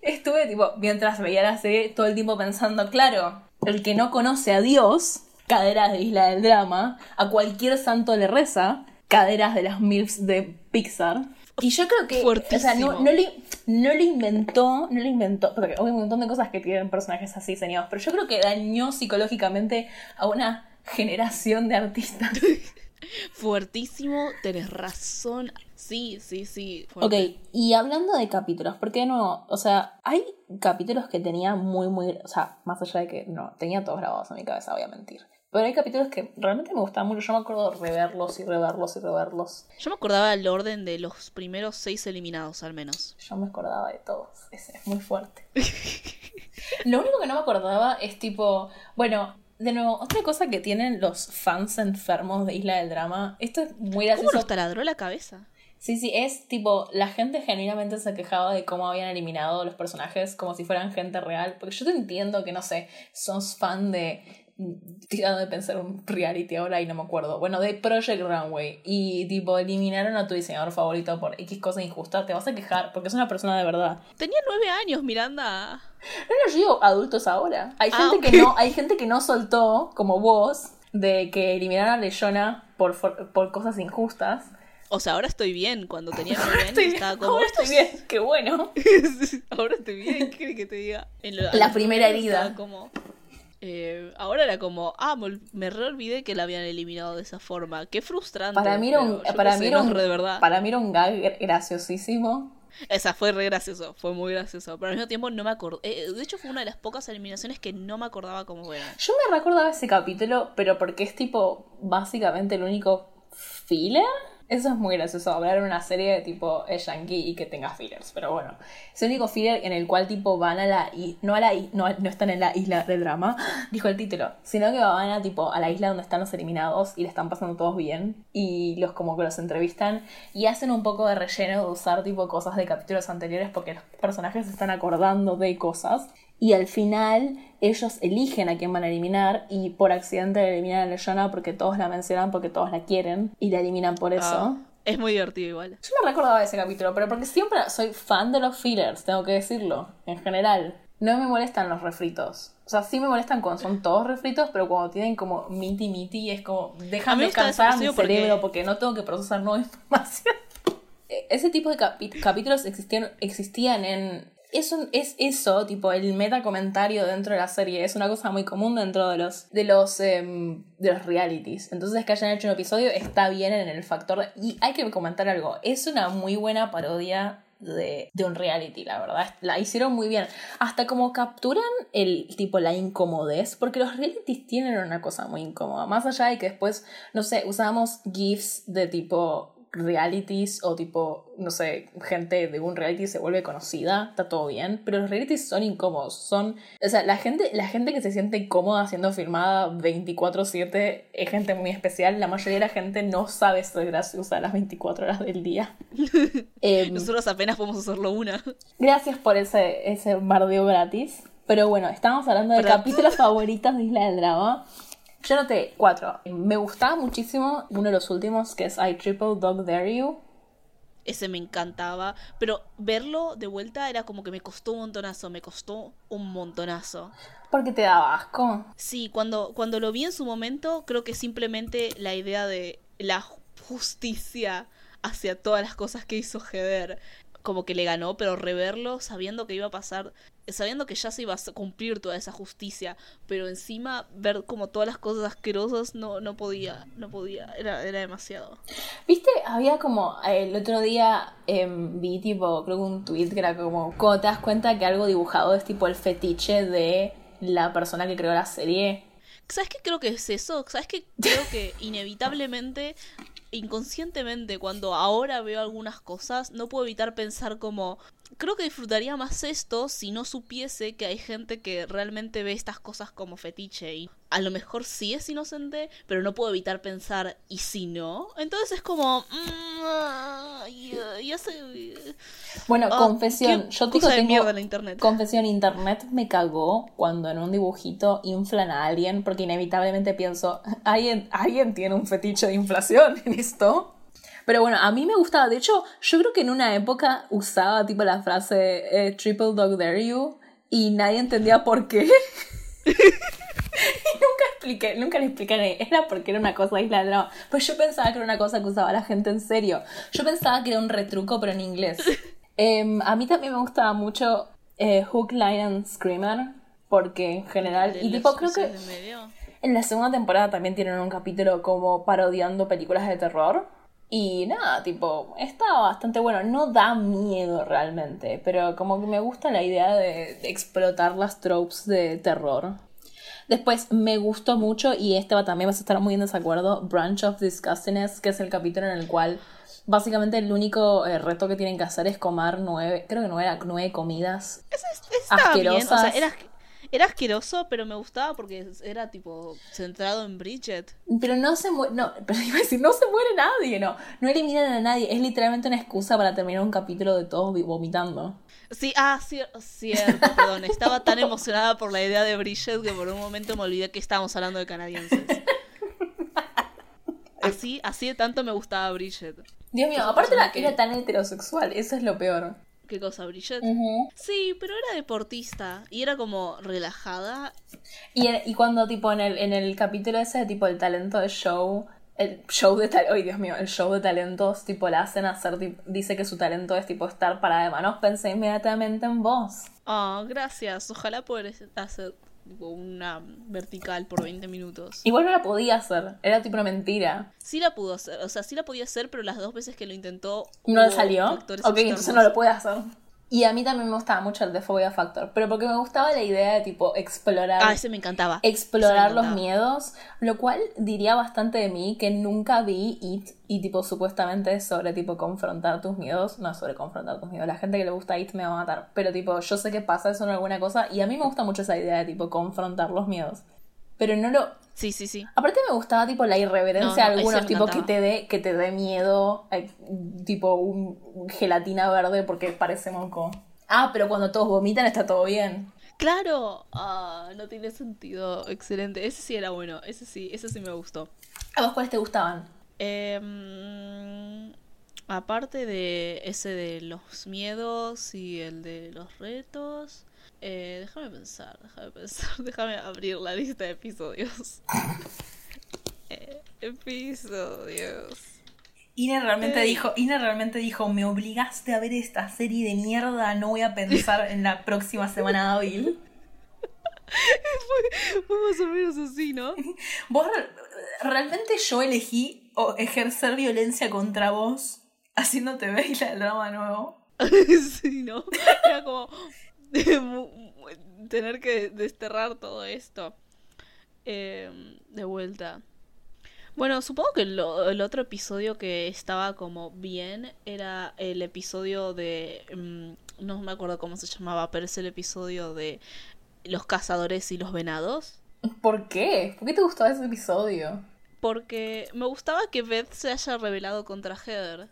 estuve tipo, mientras veía la serie, todo el tiempo pensando, claro, el que no conoce a Dios caderas de Isla del Drama, a cualquier santo le reza, caderas de las MILFs de Pixar. Y yo creo que, o sea, no, no, le, no le inventó, no le inventó, porque hay un montón de cosas que tienen personajes así diseñados, pero yo creo que dañó psicológicamente a una generación de artistas. Fuertísimo, tenés razón. Sí, sí, sí. Ok, y hablando de capítulos, ¿por qué no? O sea, hay capítulos que tenía muy, muy. O sea, más allá de que no, tenía todos grabados en mi cabeza, voy a mentir. Pero hay capítulos que realmente me gustaban mucho. Yo me acuerdo de reverlos y reverlos y reverlos. Yo me acordaba del orden de los primeros seis eliminados, al menos. Yo me acordaba de todos. Ese es muy fuerte. Lo único que no me acordaba es tipo. Bueno, de nuevo, otra cosa que tienen los fans enfermos de Isla del Drama. Esto es muy gracioso. ¿Cómo nos taladró la cabeza? Sí, sí, es tipo, la gente genuinamente se quejaba de cómo habían eliminado los personajes como si fueran gente real. Porque yo te entiendo que, no sé, sos fan de tirando de pensar un reality ahora y no me acuerdo. Bueno, de Project Runway. Y tipo, eliminaron a tu diseñador favorito por X cosa injusta. Te vas a quejar porque es una persona de verdad. Tenía nueve años, Miranda. No, no, yo digo adultos ahora. Hay ah, gente que no, hay gente que no soltó, como vos, de que eliminaron a Leyona por, por cosas injustas. O sea, ahora estoy bien. Cuando tenía nueve años estaba como. Ahora estoy bien, qué bueno. ahora estoy bien, ¿qué que te diga? En la primera herida. Como, eh, ahora era como, ah, me re olvidé que la habían eliminado de esa forma. Qué frustrante. Para mí era un, para mí un, de verdad. Para mí era un gag graciosísimo. Esa fue re gracioso, fue muy gracioso. Pero al mismo tiempo no me acuerdo. Eh, de hecho, fue una de las pocas eliminaciones que no me acordaba cómo era. Yo me recordaba ese capítulo, pero porque es tipo, básicamente el único filler eso es muy gracioso, hablar una serie de tipo es yankee y que tenga fillers, pero bueno. Es el único filler en el cual tipo van a la no a la no, no están en la isla del drama, dijo el título, sino que van a tipo a la isla donde están los eliminados y le están pasando todos bien y los como que los entrevistan y hacen un poco de relleno de usar tipo cosas de capítulos anteriores porque los personajes se están acordando de cosas y al final ellos eligen a quién van a eliminar y por accidente eliminan a Leyona porque todos la mencionan, porque todos la quieren y la eliminan por eso. Ah, es muy divertido igual. Yo no recordaba ese capítulo, pero porque siempre soy fan de los fillers, tengo que decirlo, en general. No me molestan los refritos. O sea, sí me molestan cuando son todos refritos, pero cuando tienen como miti miti es como, déjame descansar mi cerebro porque... no tengo que procesar nueva información. E, ese tipo de capítulos existían, existían en es, es eso, tipo, el meta comentario dentro de la serie es una cosa muy común dentro de los, de los, em, de los realities. Entonces que hayan hecho un episodio está bien en el factor... y hay que comentar algo, es una muy buena parodia de, de, un reality, la verdad. La hicieron muy bien. Hasta como capturan el tipo la incomodez, porque los realities tienen una cosa muy incómoda. Más allá de que después, no sé, usamos GIFs de tipo realities o tipo, no sé, gente de un reality se vuelve conocida, está todo bien, pero los realities son incómodos, son, o sea, la gente, la gente que se siente cómoda siendo filmada 24/7 es gente muy especial, la mayoría de la gente no sabe ser graciosa las 24 horas del día. Em, Nosotros apenas podemos hacerlo una. Gracias por ese, ese bardeo gratis. Pero bueno, estamos hablando de capítulos favoritos de Isla del Drama. Yo noté cuatro. Me gustaba muchísimo uno de los últimos, que es I Triple Dog Dare You. Ese me encantaba, pero verlo de vuelta era como que me costó un montonazo, me costó un montonazo. Porque te daba asco. Sí, cuando, cuando lo vi en su momento, creo que simplemente la idea de la justicia hacia todas las cosas que hizo Heather como que le ganó, pero reverlo sabiendo que iba a pasar, sabiendo que ya se iba a cumplir toda esa justicia, pero encima ver como todas las cosas asquerosas no, no podía, no podía, era, era demasiado. Viste, había como, el otro día em, vi tipo, creo que un tweet que era como, cuando te das cuenta que algo dibujado es tipo el fetiche de la persona que creó la serie. ¿Sabes qué creo que es eso? ¿Sabes qué creo que inevitablemente inconscientemente cuando ahora veo algunas cosas no puedo evitar pensar como creo que disfrutaría más esto si no supiese que hay gente que realmente ve estas cosas como fetiche y a lo mejor sí es inocente, pero no puedo evitar pensar, ¿y si no? Entonces es como... Mm, ya, sé... Bueno, ah, confesión, yo digo tengo... internet. Confesión, internet me cagó cuando en un dibujito inflan a alguien, porque inevitablemente pienso, ¿alguien, ¿alguien tiene un fetiche de inflación en Pero bueno, a mí me gustaba. De hecho, yo creo que en una época usaba tipo la frase eh, Triple Dog Dare You y nadie entendía por qué. y nunca expliqué, nunca le expliqué, era porque era una cosa aislada. Pues yo pensaba que era una cosa que usaba la gente en serio. Yo pensaba que era un retruco, pero en inglés. Em, a mí también me gustaba mucho eh, Hook, Line and Screamer, porque en general. Y tipo, creo que. En la segunda temporada también tienen un capítulo como parodiando películas de terror. Y nada, tipo, está bastante bueno. No da miedo realmente, pero como que me gusta la idea de, explotar las tropes de terror. Después me gustó mucho, y este va también vas a estar muy en desacuerdo, Branch of Disgustingness, que es el capítulo en el cual básicamente el único eh, reto que tienen que hacer es comer nueve, creo que no era nueve comidas asquerosas. era, era asqueroso, pero me gustaba porque era tipo centrado en Bridget. Pero no se muere, no, pero iba a decir, no se muere nadie, no, no eliminan a nadie, es literalmente una excusa para terminar un capítulo de todos vomitando. Sí, ah, cierto, perdón, estaba tan emocionada por la idea de Bridget que por un momento me olvidé que estábamos hablando de canadienses. Así, así de tanto me gustaba Bridget. Dios mío, aparte la, era tan heterosexual, eso es lo peor. ¿Qué cosa, Bridget? Sí, pero era deportista y era como relajada. Y, y cuando, tipo, en el, en el capítulo ese, tipo, el talento de show, el show de talentos, Dios mío, el show de talentos, tipo, la hacen hacer, dice que su talento es, tipo, estar para de manos, pensé inmediatamente en vos. Ah, gracias. Ojalá poder hacer una vertical por 20 minutos. Igual no la podía hacer, era tipo una mentira. Sí la pudo hacer, o sea, sí la podía hacer, pero las dos veces que lo intentó... ¿No le salió? Ok, entonces no lo puede hacer. Y a mí también me gustaba mucho el de Phobia Factor, pero porque me gustaba la idea de tipo explorar. Ah, ese me encantaba. Explorar los miedos, lo cual diría bastante de mí que nunca vi It y tipo supuestamente sobre tipo confrontar tus miedos, no sobre confrontar tus miedos, la gente que le gusta It me va a matar, pero tipo yo sé que pasa eso en alguna cosa y a mí me gusta mucho esa idea de tipo confrontar los miedos. Pero no lo Sí, sí, sí. Aparte me gustaba tipo la irreverencia de algunos, tipo que te dé que te dé miedo, eh, tipo un, gelatina verde porque parece moco. Ah, pero cuando todos vomitan está todo bien. Claro, ah, no tiene sentido. Excelente. Ese sí era bueno. Ese sí, ese sí me gustó. ¿A vos cuáles te gustaban? Em, aparte de ese de los miedos y el de los retos, eh, déjame pensar, déjame pensar, déjame abrir la lista de episodios. eh, episodios. Ina realmente eh. dijo, Ina realmente dijo, me obligaste a ver esta serie de mierda, no voy a pensar en la próxima semana hábil. fue, fue, más o menos así, ¿no? Vos, realmente yo elegí ejercer violencia contra vos haciéndote ver el drama nuevo. sí, ¿no? Era como, tener que desterrar todo esto em, de vuelta. Bueno, supongo que el otro episodio que estaba como bien era el episodio de... Em, no me acuerdo cómo se llamaba, pero es el episodio de los cazadores y los venados. ¿Por qué? ¿Por qué te gustaba ese episodio? Porque me gustaba que Beth se haya revelado contra Heather.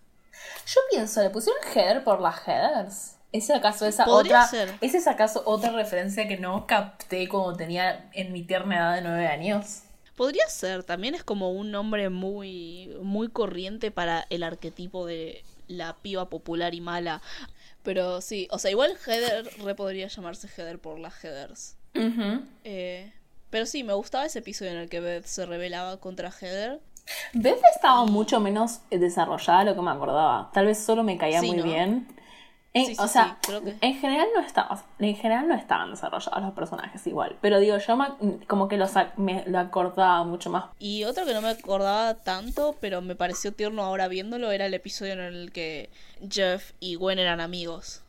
Yo pienso, ¿le pusieron Heather por las Heathers? ¿Es acaso esa otra, ¿Es acaso otra referencia que no capté cuando tenía en mi tierna edad de nueve años? Podría ser, también es como un nombre muy, muy corriente para el arquetipo de la piba popular y mala. Pero sí, o sea, igual Heather re podría llamarse Heather por las Heathers. eh, pero sí, me gustaba ese episodio en el que Beth se rebelaba contra Heather. Beth estaba mucho menos desarrollada de lo que me acordaba. Tal vez solo me caía muy bien. En, Sí, sí, o sea, sí, creo que- en general no estaban, en general no estaban desarrollados los personajes igual. Pero digo, yo me- como que los, me lo acordaba mucho más. Y otro que no me acordaba tanto, pero me pareció tierno ahora viéndolo, era el episodio en el que Jeff y Gwen eran amigos.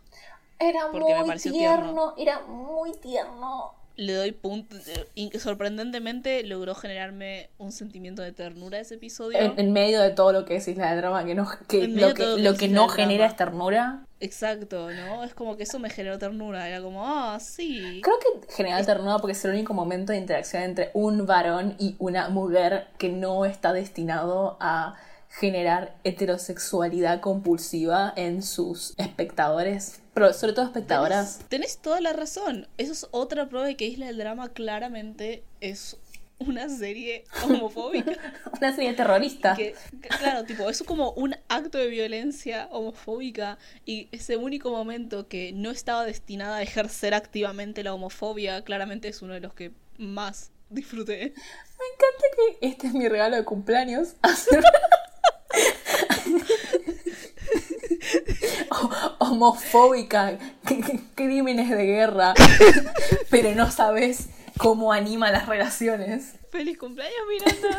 Era Porque me muy pareció tierno, tierno. era muy tierno. Le doy punto. y que sorprendentemente logró generarme un sentimiento de ternura ese episodio. En, en medio de todo lo que es Isla de Drama, que, no, que lo que, lo que no genera es ternura. Exacto, ¿no? Es como que eso me generó ternura. Era como, ah, sí. Creo que genera ternura porque es el único momento de interacción entre un varón y una mujer que no está destinado a generar heterosexualidad compulsiva en sus espectadores, pero sobre todo espectadoras. Tenés, tenés toda la razón. Eso es otra prueba de que Isla del Drama claramente es una serie homofóbica. Una serie terrorista. que, claro, tipo, es como un acto de violencia homofóbica y ese único momento que no estaba destinada a ejercer activamente la homofobia, claramente es uno de los que más disfruté. Me encanta que este es mi regalo de cumpleaños. Hacer- homofóbica, crímenes de guerra, pero no sabes cómo anima las relaciones. ¡Feliz cumpleaños, Miranda!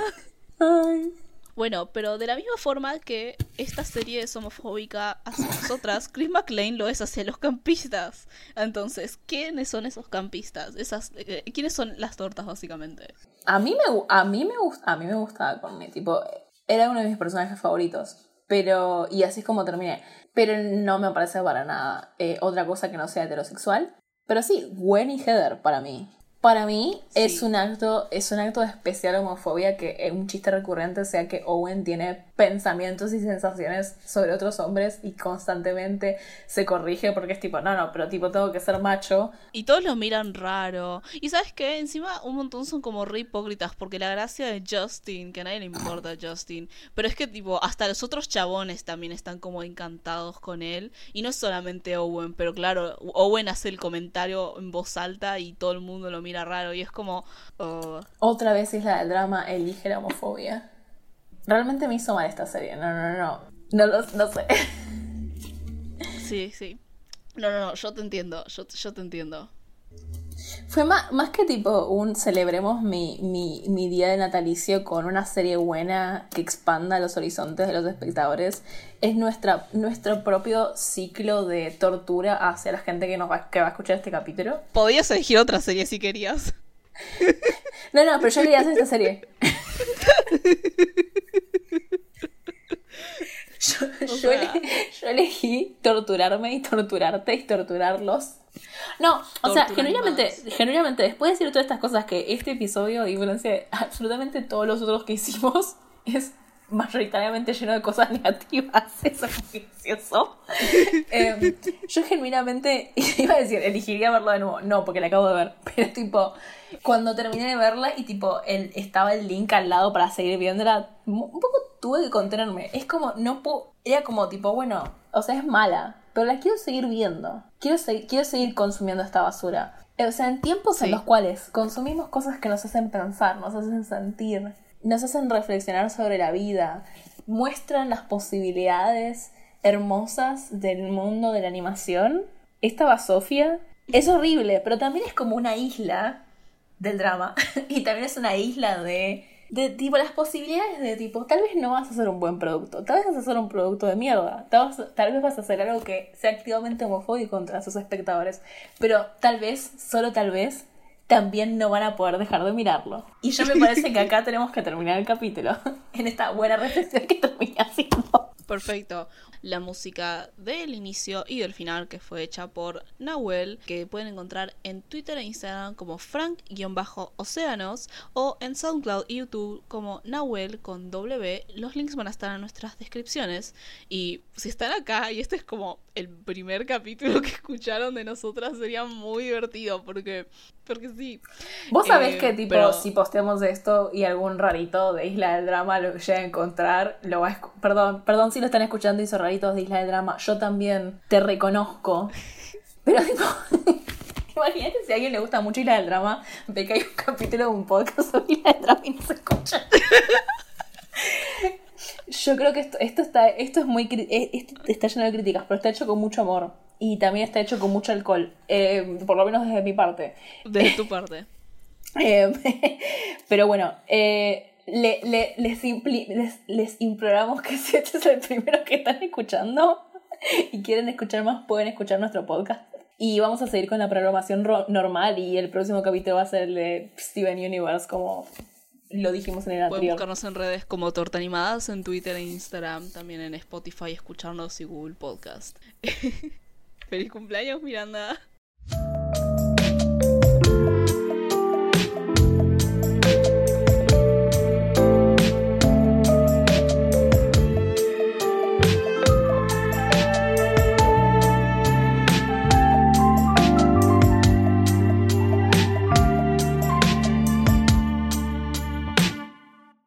Ay. Bueno, pero de la misma forma que esta serie es homofóbica hacia nosotras, Chris McLean lo es hacia los campistas. Entonces, ¿quiénes son esos campistas? Esas, eh, ¿Quiénes son las tortas, básicamente? A mí me, a mí me, gust- a mí me gustaba Courtney, tipo, era uno de mis personajes favoritos. Pero, y así es como terminé. Pero no me parece para nada eh, otra cosa que no sea heterosexual. Pero sí, Gwen y Heather para mí. Para mí es un acto, es un acto de especial homofobia que eh, un chiste recurrente sea que Owen tiene pensamientos y sensaciones sobre otros hombres y constantemente se corrige porque es tipo, no, no, pero tipo tengo que ser macho. Y todos lo miran raro. Y sabes qué, encima un montón son como re hipócritas, porque la gracia de Justin, que a nadie le importa Justin, pero es que tipo, hasta los otros chabones también están como encantados con él. Y no es solamente Owen, pero claro, Owen hace el comentario en voz alta y todo el mundo lo mira raro. Y es como... oh, Otra vez Isla del Drama elige la homofobia. Realmente me hizo mal esta serie. No, no, no. No, lo- no sé. sí, sí. No, no, no, yo te entiendo, yo, yo te entiendo. Fue más, más que tipo un celebremos mi, mi, mi día de natalicio con una serie buena que expanda los horizontes de los espectadores. Es nuestra, nuestro propio ciclo de tortura hacia la gente que, nos va, que va a escuchar este capítulo. Podías elegir otra serie si querías. No, no, pero yo quería hacer esta serie. Yo, yo elegí torturarme y torturarte y torturarlos. No, o sea, genuinamente, genuinamente, después de decir todas estas cosas que este episodio, a diferencia de absolutamente todos los otros que hicimos, es mayoritariamente lleno de cosas negativas. Eso es muy gracioso. Em, yo genuinamente iba a decir, elegiría verlo de nuevo. No, porque la acabo de ver. Pero tipo, cuando terminé de verla y tipo, el, estaba el link al lado para seguir viéndola, un poco tuve que contenerme. Es como, no puedo. Era como tipo, bueno, o sea, es mala, pero la quiero seguir viendo. Quiero, se- quiero seguir consumiendo esta basura. O sea, en tiempos en Sí. los cuales consumimos cosas que nos hacen pensar, nos hacen sentir, nos hacen reflexionar sobre la vida, muestran las posibilidades hermosas del mundo de la animación. Esta basofia es horrible, pero también es como una isla del drama. y también es una isla de, de tipo las posibilidades de tipo, tal vez no vas a hacer un buen producto, tal vez vas a hacer un producto de mierda, tal, tal vez vas a hacer algo que sea activamente homofóbico contra sus espectadores, pero tal vez, solo tal vez, también no van a poder dejar de mirarlo. Y yo me parece que acá tenemos que terminar el capítulo en esta buena reflexión que terminé haciendo. Perfecto. La música del inicio y del final que fue hecha por Nahuel, que pueden encontrar en Twitter e Instagram como Frank-Océanos o en SoundCloud y YouTube como Nahuel con W. Los links van a estar en nuestras descripciones. Y si están acá y este es como el primer capítulo que escucharon de nosotras, sería muy divertido porque, porque sí. Vos sabés Eh, que, tipo, pero- si posteamos esto y algún rarito de Isla del Drama lo llega a encontrar, lo va a Perdón, perdón si lo están escuchando y son raritos de Isla del Drama. Yo también te reconozco. Pero, tipo, imagínate si a alguien le gusta mucho Isla del Drama, ve que hay un capítulo de un podcast sobre Isla del Drama y no se escucha. Yo creo que esto, esto está, esto es muy, eh, esto está lleno de críticas, pero está hecho con mucho amor. Y también está hecho con mucho alcohol, eh, por lo menos desde mi parte. Desde tu parte. Eh, pero bueno, eh, le- le- les, impli- les, les imploramos que si este es el primero que están escuchando y quieren escuchar más, pueden escuchar nuestro podcast. Y vamos a seguir con la programación ro- normal y el próximo capítulo va a ser el de Steven Universe, como lo dijimos en el Pueden anterior. buscarnos en redes como Torta Animadas, en Twitter e Instagram, también en Spotify, escucharnos y Google Podcast. Feliz cumpleaños, Miranda.